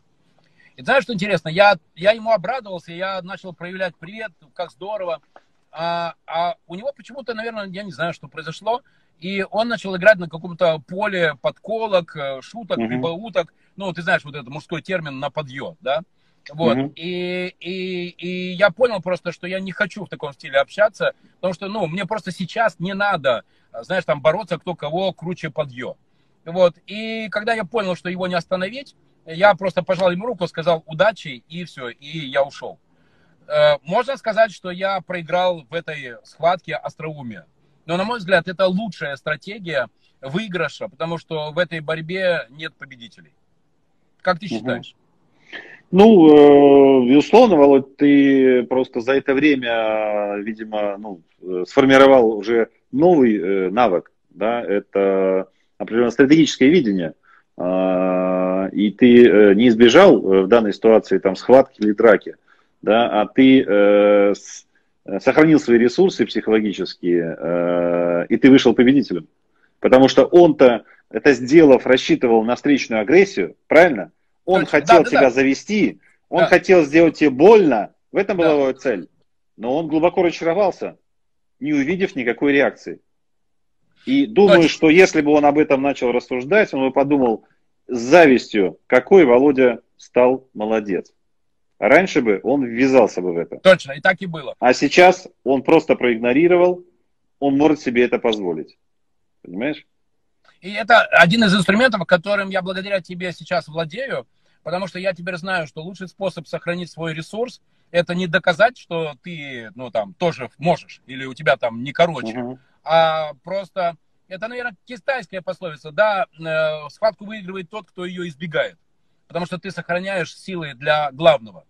И знаешь, что интересно? Я, я ему обрадовался, я начал проявлять привет, как здорово. А, а у него почему-то, наверное, я не знаю, что произошло. И он начал играть на каком-то поле подколок, э, шуток, mm-hmm. либо уток. Ну, ты знаешь, вот этот мужской термин на подъем, да? Вот. Mm-hmm. И, и, и я понял просто, что я не хочу в таком стиле общаться, потому что, ну, мне просто сейчас не надо, знаешь, там бороться, кто кого круче подъем. Вот. И когда я понял, что его не остановить, я просто пожал ему руку, сказал удачи, и все, и я ушел. Э, можно сказать, что я проиграл в этой схватке остроумие. Но, на мой взгляд, это лучшая стратегия выигрыша, потому что в этой борьбе нет победителей. Как ты считаешь? Ну, э, безусловно, Володь, ты просто за это время, видимо, ну, сформировал уже новый э, навык, да, это определенное стратегическое видение. А, и ты э, не избежал в данной ситуации там схватки или драки, да, а ты Э, сохранил свои ресурсы психологические, э, и ты вышел победителем. Потому что он-то, это сделав, рассчитывал на встречную агрессию, правильно? Он Точно. хотел да, тебя да. завести, он да. хотел сделать тебе больно, в этом была да. его цель. Но он глубоко разочаровался, не увидев никакой реакции. И думаю, Точно. что если бы он об этом начал рассуждать, он бы подумал с завистью, какой Володя стал молодец. Раньше бы он ввязался бы в это. Точно, и так и было. А сейчас он просто проигнорировал, он может себе это позволить. Понимаешь? И это один из инструментов, которым я благодаря тебе сейчас владею, потому что я теперь знаю, что лучший способ сохранить свой ресурс это не доказать, что ты, ну, там, тоже можешь, или у тебя там не короче, угу. а просто, это, наверное, китайская пословица, да, э, схватку выигрывает тот, кто ее избегает потому что ты сохраняешь силы для главного.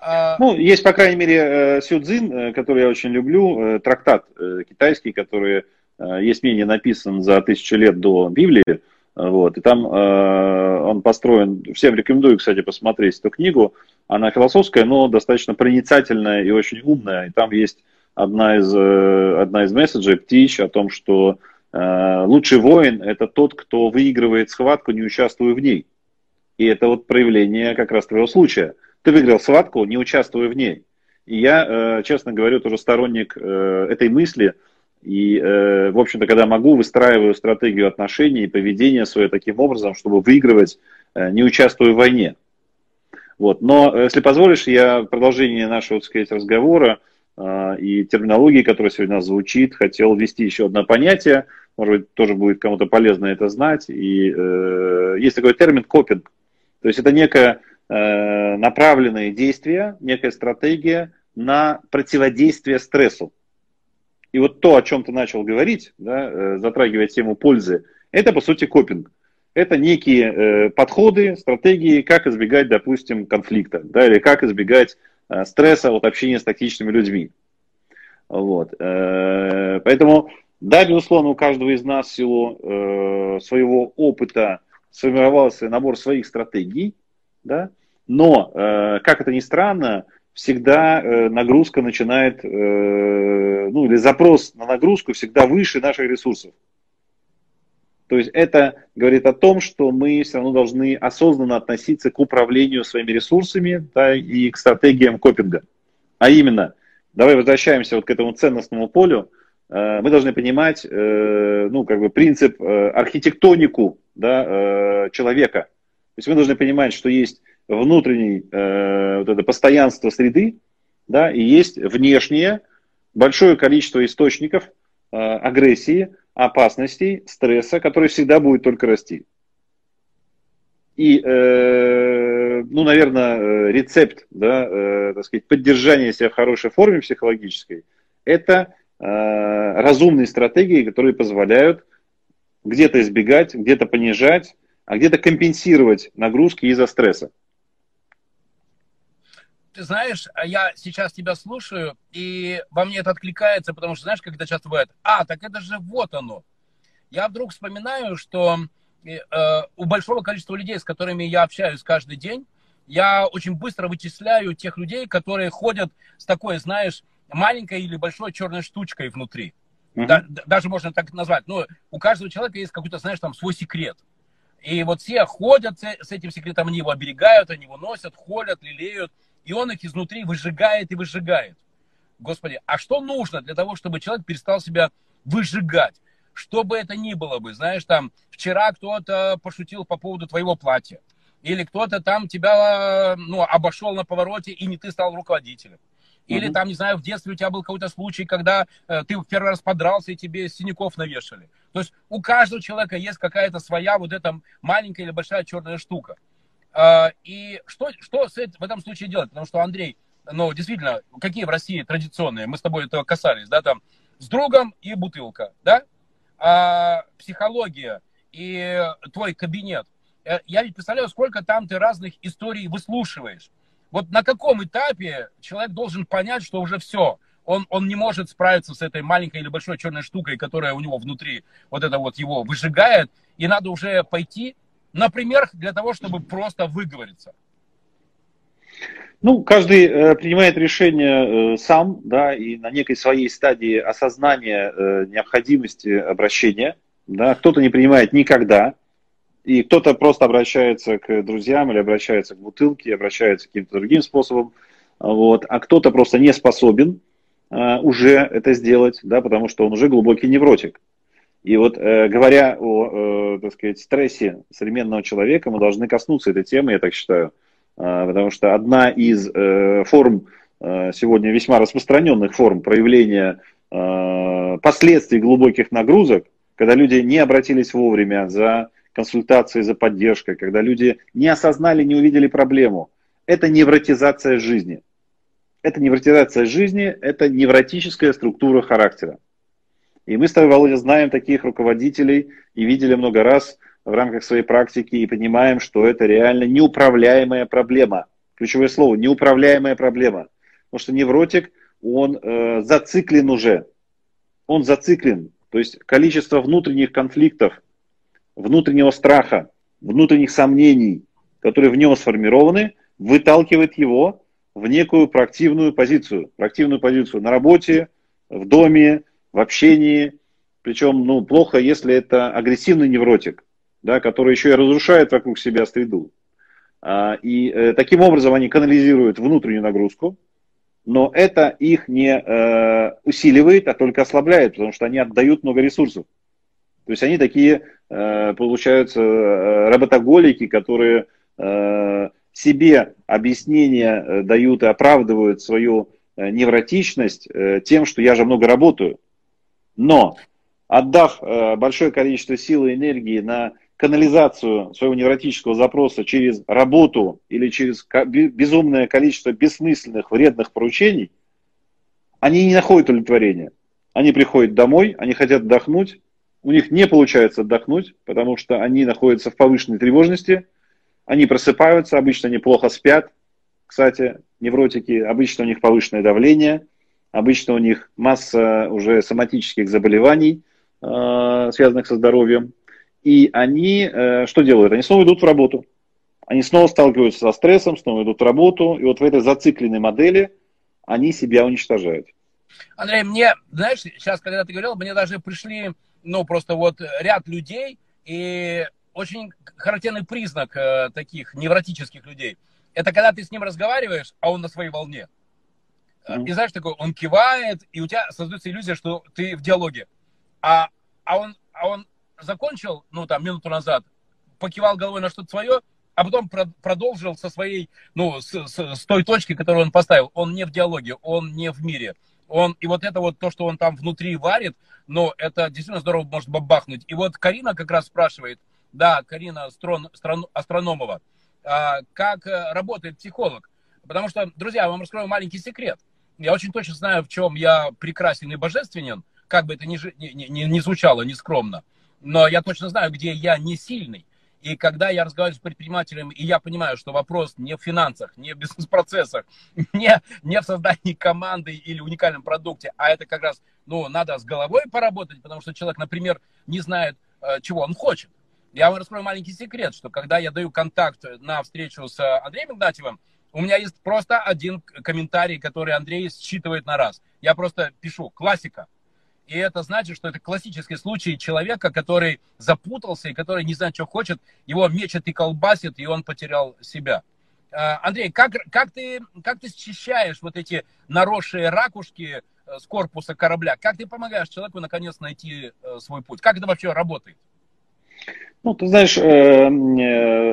А, ну, есть, по крайней мере, э, Сюдзин, э, который я очень люблю, э, трактат китайский, который, есть мнение, написан за тысячу лет до Библии. Вот, и там он построен, всем рекомендую, кстати, посмотреть эту книгу. Она философская, но достаточно проницательная и очень умная. И там есть одна из, одна из месседжей, птич, о том, что лучший воин – это тот, кто выигрывает схватку, не участвуя в ней. И это вот проявление как раз твоего случая. Ты выиграл схватку, не участвуя в ней. И я, э, честно говорю, тоже сторонник э, этой мысли. И, э, в общем-то, когда могу, выстраиваю стратегию отношений и поведения свое таким образом, чтобы выигрывать, не участвуя в войне. Вот. Но, если позволишь, я в продолжение нашего, так сказать, разговора и терминологии, которая сегодня у нас звучит, хотел ввести еще одно понятие. Может быть, тоже будет кому-то полезно это знать. И э, есть такой термин копинг. То есть это некое э, направленное действие, некая стратегия на противодействие стрессу. И вот то, о чем ты начал говорить, да, э, затрагивая тему пользы, это по сути копинг. это некие э, подходы, стратегии, как избегать, допустим, конфликта, да, или как избегать э, стресса от общения с токсичными людьми. Вот. Э, поэтому, да, безусловно, у каждого из нас в силу э, своего опыта сформировался набор своих стратегий, да, но, э, как это ни странно, всегда э, нагрузка начинает, э, ну или запрос на нагрузку всегда выше наших ресурсов. То есть это говорит о том, что мы все равно должны осознанно относиться к управлению своими ресурсами да, и к стратегиям копинга. А именно, давай возвращаемся вот к этому ценностному полю, э, мы должны понимать ну, как бы принцип, архитектонику да, человека. То есть мы должны понимать, что есть внутренний вот это постоянство среды, да, и есть внешнее большое количество источников агрессии, опасностей, стресса, который всегда будет только расти. И, э, ну, наверное, рецепт, да, э, так сказать, поддержания себя в хорошей форме психологической, это э, разумные стратегии, которые позволяют где-то избегать, где-то понижать, а где-то компенсировать нагрузки из-за стресса ты знаешь, а я сейчас тебя слушаю, и во мне это откликается, потому что, знаешь, когда часто бывает, а, так это же вот оно. Я вдруг вспоминаю, что э, у большого количества людей, с которыми я общаюсь каждый день, я очень быстро вычисляю тех людей, которые ходят с такой, знаешь, маленькой или большой черной штучкой внутри. Mm-hmm. Да, даже можно так назвать. Но у каждого человека есть какой-то, знаешь, там свой секрет. И вот все ходят с этим секретом, они его оберегают, они его носят, холят, лелеют и он их изнутри выжигает и выжигает. Господи, а что нужно для того, чтобы человек перестал себя выжигать? Что бы это ни было бы, знаешь, там, вчера кто-то пошутил по поводу твоего платья, или кто-то там тебя, ну, обошел на повороте, и не ты стал руководителем. Или там, не знаю, в детстве у тебя был какой-то случай, когда э, ты в первый раз подрался, и тебе синяков навешали. То есть у каждого человека есть какая-то своя вот эта маленькая или большая черная штука. А, и что, что в этом случае делать? Потому что, Андрей, ну, действительно, какие в России традиционные, мы с тобой этого касались, да, там, с другом и бутылка, да? А психология и твой кабинет. Э, я ведь представляю, сколько там ты разных историй выслушиваешь. Вот на каком этапе человек должен понять, что уже все, он, он не может справиться с этой маленькой или большой черной штукой, которая у него внутри вот это вот его выжигает, и надо уже пойти Например, для того, чтобы просто выговориться. Ну, каждый э, принимает решение э, сам, да, и на некой своей стадии осознания э, необходимости обращения, да, кто-то не принимает никогда, и кто-то просто обращается к друзьям или обращается к бутылке, обращается каким-то другим способом, вот, а кто-то просто не способен э, уже это сделать, да, потому что он уже глубокий невротик. И вот э, говоря о, э, так сказать, стрессе современного человека, мы должны коснуться этой темы, я так считаю, э, потому что одна из э, форм э, сегодня весьма распространенных форм проявления э, последствий глубоких нагрузок, когда люди не обратились вовремя за консультацией, за поддержкой, когда люди не осознали, не увидели проблему, это невротизация жизни. Это невротизация жизни, это невротическая структура характера. И мы с тобой, Володя, знаем таких руководителей и видели много раз в рамках своей практики и понимаем, что это реально неуправляемая проблема. Ключевое слово – неуправляемая проблема. Потому что невротик, он э, зациклен уже. Он зациклен. То есть количество внутренних конфликтов, внутреннего страха, внутренних сомнений, которые в нем сформированы, выталкивает его в некую проактивную позицию. Проактивную позицию на работе, в доме, в общении. Причем, ну, плохо, если это агрессивный невротик, да, который еще и разрушает вокруг себя среду. А, и э, таким образом они канализируют внутреннюю нагрузку, но это их не э, усиливает, а только ослабляет, потому что они отдают много ресурсов. То есть они такие, э, получаются, э, работоголики, которые э, себе объяснения э, дают и оправдывают свою э, невротичность тем, что я же много работаю. Но отдав э, большое количество сил и энергии на канализацию своего невротического запроса через работу или через безумное количество бессмысленных, вредных поручений, они не находят удовлетворения. Они приходят домой, они хотят отдохнуть, у них не получается отдохнуть, потому что они находятся в повышенной тревожности, они просыпаются, обычно неплохо спят, кстати, невротики, обычно у них повышенное давление, обычно у них масса уже соматических заболеваний, э, связанных со здоровьем, и они э, что делают? Они снова идут в работу, они снова сталкиваются со стрессом, снова идут в работу, и вот в этой зацикленной модели они себя уничтожают. Андрей, мне, знаешь, сейчас, когда ты говорил, мне даже пришли, ну, просто вот ряд людей, и очень характерный признак э, таких невротических людей, это когда ты с ним разговариваешь, а он на своей волне. Mm-hmm. И знаешь, такой, он кивает, и у тебя создается иллюзия, что ты в диалоге. А, а, он, а он закончил, ну, там, минуту назад, покивал головой на что-то свое, а потом продолжил со своей, ну, с, с, с той точки, которую он поставил. Он не в диалоге, он не в мире. Он, и вот это вот то, что он там внутри варит, но это действительно здорово может бабахнуть. И вот Карина как раз спрашивает, да, Карина Стран, Стран, Астрономова, а, как э, работает психолог. Потому что, друзья, я вам раскрою маленький секрет. Я очень точно знаю, в чем я прекрасен и божественен, как бы это ни, ни, ни, ни звучало нескромно. Но я точно знаю, где я не сильный. И когда я разговариваю с предпринимателем, и я понимаю, что вопрос не в финансах, не в бизнес-процессах, *laughs* не, не в создании команды или уникальном продукте, а это как раз, ну, надо с головой поработать, потому что человек, например, не знает, э, чего он хочет. Я вам раскрою маленький секрет, что когда я даю контакт на встречу с Андреем Игнатьевым, у меня есть просто один комментарий, который Андрей считывает на раз. Я просто пишу «классика». И это значит, что это классический случай человека, который запутался и который не знает, что хочет, его мечет и колбасит, и он потерял себя. А, Андрей, как, как, ты, как ты счищаешь вот эти наросшие ракушки э, с корпуса корабля? Как ты помогаешь человеку наконец найти э, свой путь? Как это вообще работает? Ну, ты знаешь, э,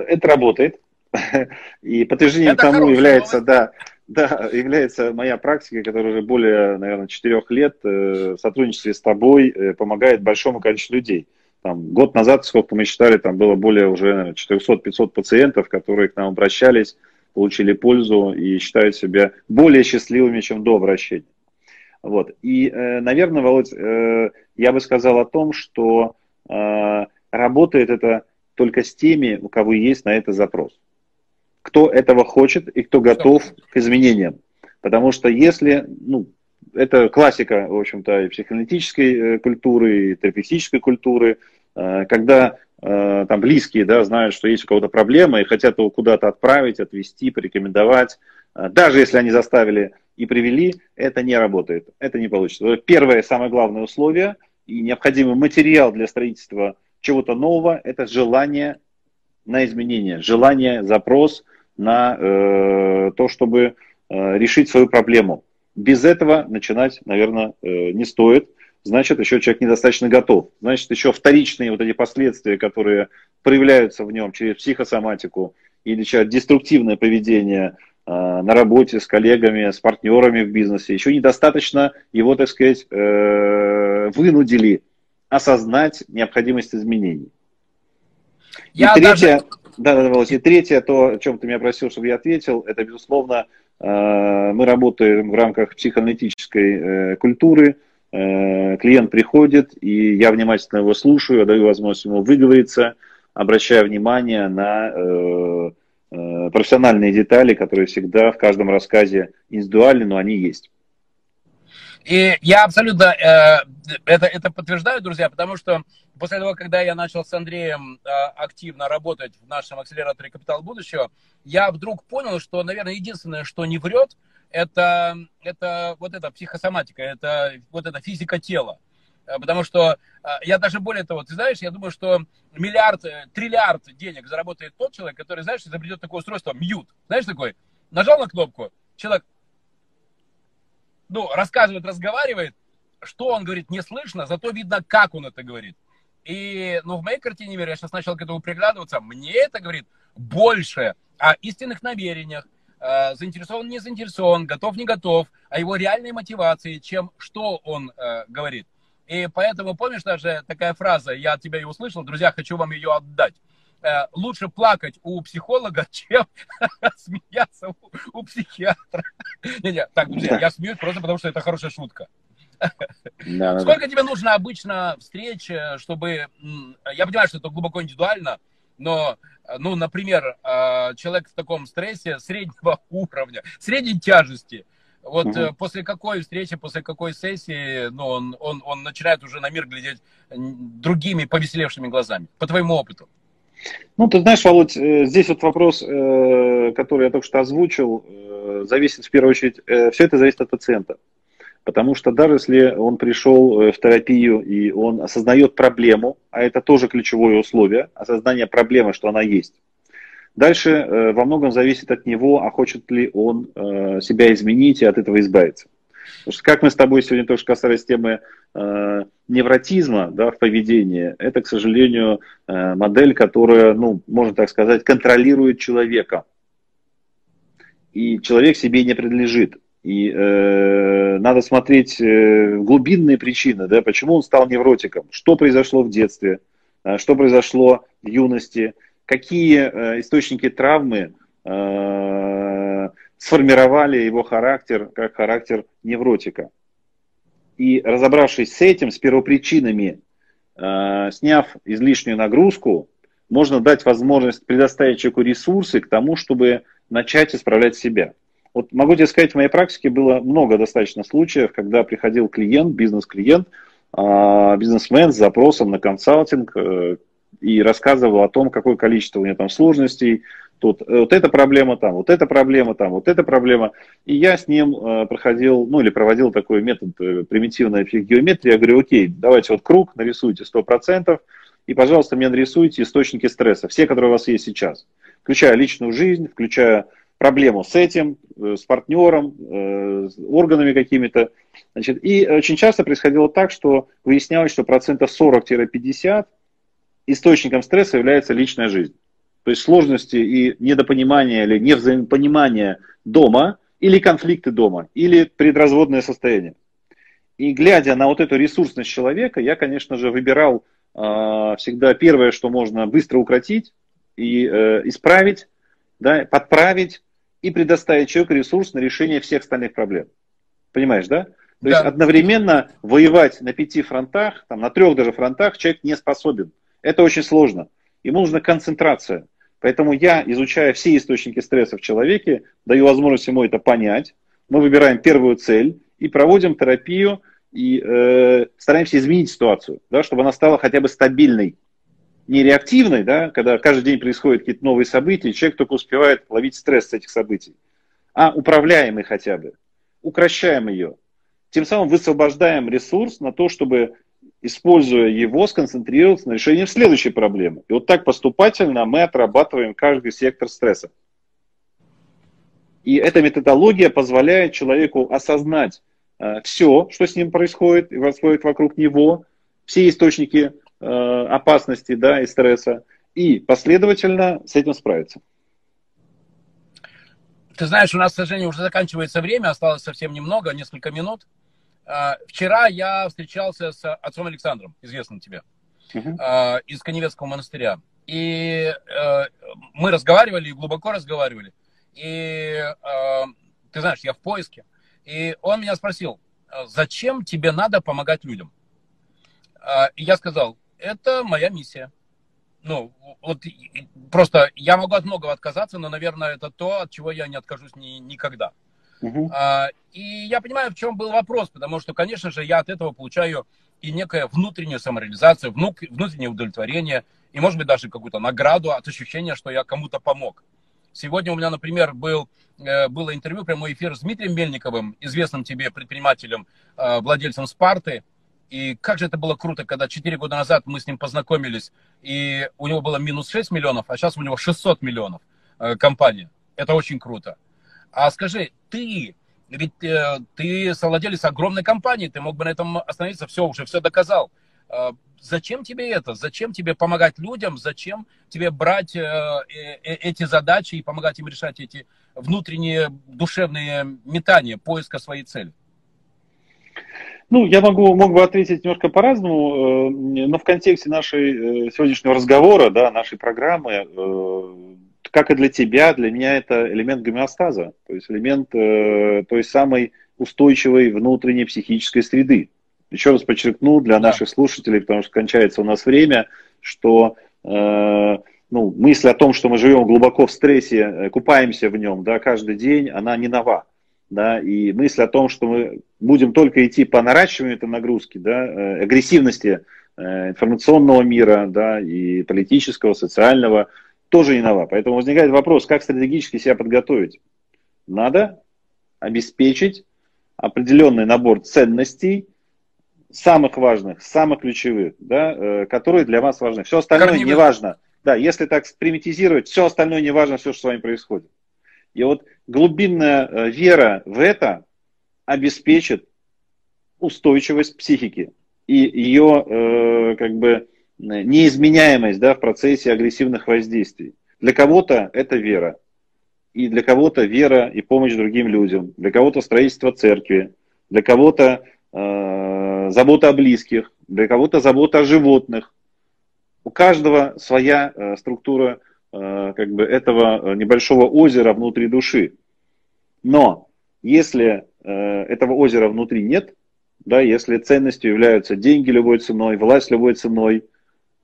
это работает. *laughs* И подтверждением тому является, новость. да, да, является моя практика, которая уже более, наверное, четырех лет э, в сотрудничестве с тобой э, помогает большому количеству людей. Там, год назад, сколько мы считали, там было более уже 400-500 пациентов, которые к нам обращались, получили пользу и считают себя более счастливыми, чем до обращения. Вот. И, э, наверное, Володь, я бы сказал о том, что работает это только с теми, у кого есть на это запрос кто этого хочет и кто готов к изменениям. Потому что если, ну, это классика, в общем-то, и психоаналитической э, культуры, и терапевтической культуры, э, когда э, там близкие, да, знают, что есть у кого-то проблема и хотят его куда-то отправить, отвезти, порекомендовать, даже если они заставили и привели, это не работает, это не получится. Первое, самое главное условие и необходимый материал для строительства чего-то нового – это желание на изменение, желание, запрос – на э, то, чтобы э, решить свою проблему. Без этого начинать, наверное, э, не стоит. Значит, еще человек недостаточно готов. Значит, еще вторичные вот эти последствия, которые проявляются в нем через психосоматику или через деструктивное поведение э, на работе с коллегами, с партнерами в бизнесе, еще недостаточно его, так сказать, э, вынудили осознать необходимость изменений. Я и третье, даже... Да, да, Володь. И третье, то, о чем ты меня просил, чтобы я ответил, это, безусловно, э, мы работаем в рамках психоаналитической э, культуры. Э, клиент приходит, и я внимательно его слушаю, даю возможность ему выговориться, обращая внимание на профессиональные детали, которые всегда в каждом рассказе индивидуальны, но они есть. И я абсолютно это, это подтверждаю, друзья, потому что после того, когда я начал с Андреем э, активно работать в нашем акселераторе «Капитал будущего», я вдруг понял, что, наверное, единственное, что не врет, это, это вот эта психосоматика, это вот эта физика тела. Э, потому что э, я даже более того, ты знаешь, я думаю, что миллиард, э, триллиард денег заработает тот человек, который, знаешь, изобретет такое устройство, мьют. Знаешь, такой, нажал на кнопку, человек ну, рассказывает, разговаривает, что он говорит, не слышно, зато видно, как он это говорит. И, ну, в моей картине мира, я сейчас начал к этому приглядываться, мне это говорит больше о истинных намерениях, э, заинтересован, не заинтересован, готов, не готов, о его реальной мотивации, чем что он э, говорит. И поэтому, помнишь, даже такая фраза, я от тебя ее услышал, друзья, хочу вам ее отдать. Э, лучше плакать у психолога, *laughs* чем *laughs* смеяться у, у психиатра. *laughs* Не-не, так, друзья, я смеюсь просто потому, что это хорошая шутка. Да, Сколько да. тебе нужно обычно встреч, э, чтобы... Я понимаю, что это глубоко индивидуально, но, ну, например, э, человек в таком стрессе среднего *laughs* уровня, средней тяжести, вот угу. после какой встречи, после какой сессии, ну, он, он, он начинает уже на мир глядеть другими повеселевшими глазами, по твоему опыту? Ну, ты знаешь, Володь, здесь вот вопрос, который я только что озвучил, зависит в первую очередь, все это зависит от пациента. Потому что даже если он пришел э, в терапию и он осознает проблему, а это тоже ключевое условие, осознание проблемы, что она есть. Дальше э, во многом зависит от него, а хочет ли он э, себя изменить и от этого избавиться. Потому что как мы с тобой сегодня тоже касались темы невротизма да, в поведении, это, к сожалению, модель, которая, ну, можно так сказать, контролирует человека. И человек себе не принадлежит. И э, надо смотреть э, глубинные причины, да, почему он стал невротиком, что произошло в детстве, э, что произошло в юности, какие э, источники травмы э, сформировали его характер как характер невротика. И разобравшись с этим, с первопричинами, э, сняв излишнюю нагрузку, можно дать возможность предоставить человеку ресурсы к тому, чтобы начать исправлять себя. Вот могу тебе сказать, в моей практике было много достаточно случаев, когда приходил клиент, бизнес-клиент, а, бизнесмен с запросом на консалтинг э, и рассказывал о том, какое количество у него там сложностей, тут э, вот эта проблема там, вот эта проблема там, вот эта проблема. И я с ним э, проходил, ну или проводил такой метод примитивной геометрии. Я говорю, окей, давайте вот круг нарисуйте 100%, и, пожалуйста, мне нарисуйте источники стресса, все, которые у вас есть сейчас, включая личную жизнь, включая проблему с этим, э, с партнером, э, с органами какими-то. Значит, и очень часто происходило так, что выяснялось, что процентов 40-50 источником стресса является личная жизнь. То есть сложности и недопонимание или невзаимопонимание дома, или конфликты дома, или предразводное состояние. И глядя на вот эту ресурсность человека, я, конечно же, выбирал э, всегда первое, что можно быстро укротить и э, исправить, да, подправить и предоставить человеку ресурс на решение всех остальных проблем. Понимаешь, да? То да. есть одновременно воевать на пяти фронтах, там, на трех даже фронтах человек не способен. Это очень сложно. Ему нужна концентрация. Поэтому я, изучая все источники стресса в человеке, даю возможность ему это понять. Мы выбираем первую цель и проводим терапию и э, стараемся изменить ситуацию, да, чтобы она стала хотя бы стабильной не реактивной, да, когда каждый день происходят какие-то новые события, и человек только успевает ловить стресс с этих событий, а управляемый хотя бы, укращаем ее. Тем самым высвобождаем ресурс на то, чтобы, используя его, сконцентрироваться на решении следующей проблемы. И вот так поступательно мы отрабатываем каждый сектор стресса. И эта методология позволяет человеку осознать э, все, что с ним происходит и происходит вокруг него, все источники Э, опасности да, и стресса, и последовательно с этим справиться. Ты знаешь, у нас, к сожалению, уже заканчивается время, осталось совсем немного, несколько минут. Э, вчера я встречался с отцом Александром, известным тебе, uh-huh. из Коневецкого монастыря. И мы разговаривали, глубоко разговаривали. И ты знаешь, я в поиске. И он меня спросил, зачем тебе надо помогать людям? И я сказал, это моя миссия. Ну, вот просто я могу от многого отказаться, но, наверное, это то, от чего я не откажусь ни, никогда. Uh-huh. А, и я понимаю, в чем был вопрос, потому что, конечно же, я от этого получаю и некое внутреннюю самореализацию, внутреннее удовлетворение, и, может быть, даже какую-то награду от ощущения, что я кому-то помог. Сегодня у меня, например, был, э, было интервью, прямой эфир с Дмитрием Мельниковым, известным тебе предпринимателем, э, владельцем Спарты, и как же это было круто, когда 4 года назад мы с ним познакомились, и у него было минус 6 миллионов, а сейчас у него 600 миллионов э, компания. Это очень круто. А скажи, ты, ведь э, ты совладелец огромной компании, ты мог бы на этом остановиться, все, уже все доказал. Э, зачем тебе это? Зачем тебе помогать людям? Зачем тебе брать э, э, э эти задачи и помогать им решать эти внутренние душевные метания, поиска своей цели? Ну, я могу, мог бы ответить немножко по-разному, э, но в контексте нашей э, сегодняшнего разговора, да, нашей программы, э, как и для тебя, для меня это элемент гомеостаза, то есть элемент той самой устойчивой внутренней психической среды. Еще раз подчеркну для да. наших слушателей, потому что кончается у нас время, что э, ну, мысль о том, что мы живем глубоко в стрессе, купаемся в нем да, каждый день, она не нова. Да, и мысль о том, что мы будем только идти по наращиванию этой нагрузки, да, э, агрессивности э, информационного мира да, и политического, социального, тоже не нова. Поэтому возникает вопрос, как стратегически себя подготовить. Надо обеспечить определенный набор ценностей, самых важных, самых ключевых, да, которые для вас важны. Все остальное Корневых. не важно. Да, если так примитизировать, все остальное не важно, все, что с вами происходит. И вот глубинная э, вера в это обеспечит устойчивость психики и ее э, как бы неизменяемость да, в процессе агрессивных воздействий. Для кого-то это вера. И для кого-то вера и помощь другим людям. Для кого-то строительство церкви. Для кого-то э, забота о близких. Для кого-то забота о животных у каждого своя э, структура э, как бы этого э, небольшого озера внутри души. Но если этого озера внутри нет, да, если ценностью являются деньги любой ценой, власть любой ценой,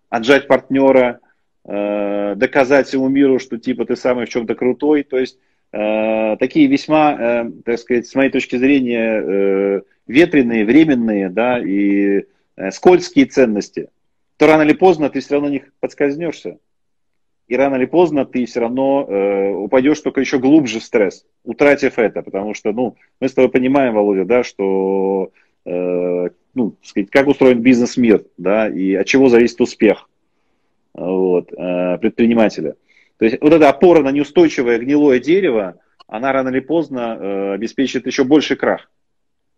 отжать партнера, доказать всему миру, что типа ты самый в чем-то крутой, то есть такие весьма, так сказать, с моей точки зрения, ветреные, временные, да, и скользкие ценности – то рано или поздно ты все равно на них подскользнешься. И рано или поздно ты все равно э, упадешь только еще глубже в стресс, утратив это. Потому что, ну, мы с тобой понимаем, Володя, да, что, э, ну, сказать, как устроен бизнес-мир, да, и от чего зависит успех вот, э, предпринимателя. То есть вот эта опора на неустойчивое гнилое дерево, она рано или поздно э, обеспечит еще больший крах.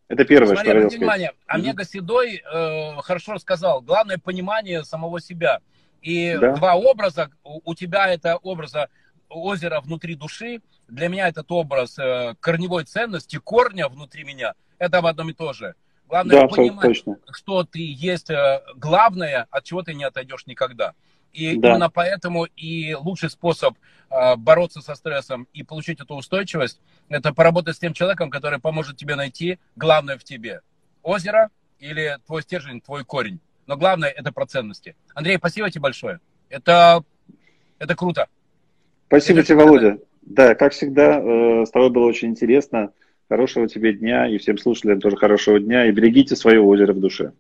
Это первое, Смотри, что я хотел внимание, Омега Седой э, хорошо рассказал. Главное понимание самого себя. И да. два образа. У, тебя это образа озера внутри души. Для меня этот образ э, корневой ценности, корня внутри меня. Это в одном и то же. Главное да, понимать, точно. что ты есть э, главное, от чего ты не отойдешь никогда. И да. именно поэтому и лучший способ э, бороться со стрессом и получить эту устойчивость, это поработать с тем человеком, который поможет тебе найти главное в тебе. Озеро или твой стержень, твой корень. Но главное это про ценности. Андрей, спасибо тебе большое. Это, это круто. Спасибо это тебе, Володя. Да, как всегда, э, с тобой было очень интересно. Хорошего тебе дня и всем слушателям тоже хорошего дня. И берегите свое озеро в душе.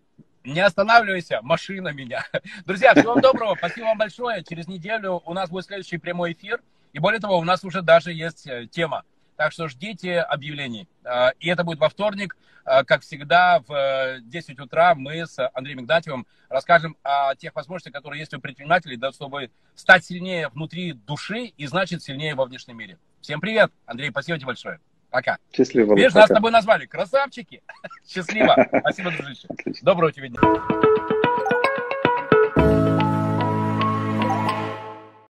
Не останавливайся, машина меня. *laughs* Друзья, всего доброго, спасибо вам большое. Через неделю у нас будет следующий прямой эфир. И более того, у нас уже даже есть э, тема. Так что ждите объявлений. Э, и это будет во вторник. Э, как всегда, в 10 утра мы с Андреем Игнатьевым расскажем о тех возможностях, которые есть у предпринимателей, да, чтобы стать сильнее внутри души и, значит, сильнее во внешнем мире. Всем привет. Андрей, спасибо тебе большое. Пока. Счастливо. Видишь, пока. нас с тобой назвали. Красавчики. *laughs* Счастливо. Спасибо, дружище. Отлично. Доброго тебе дня.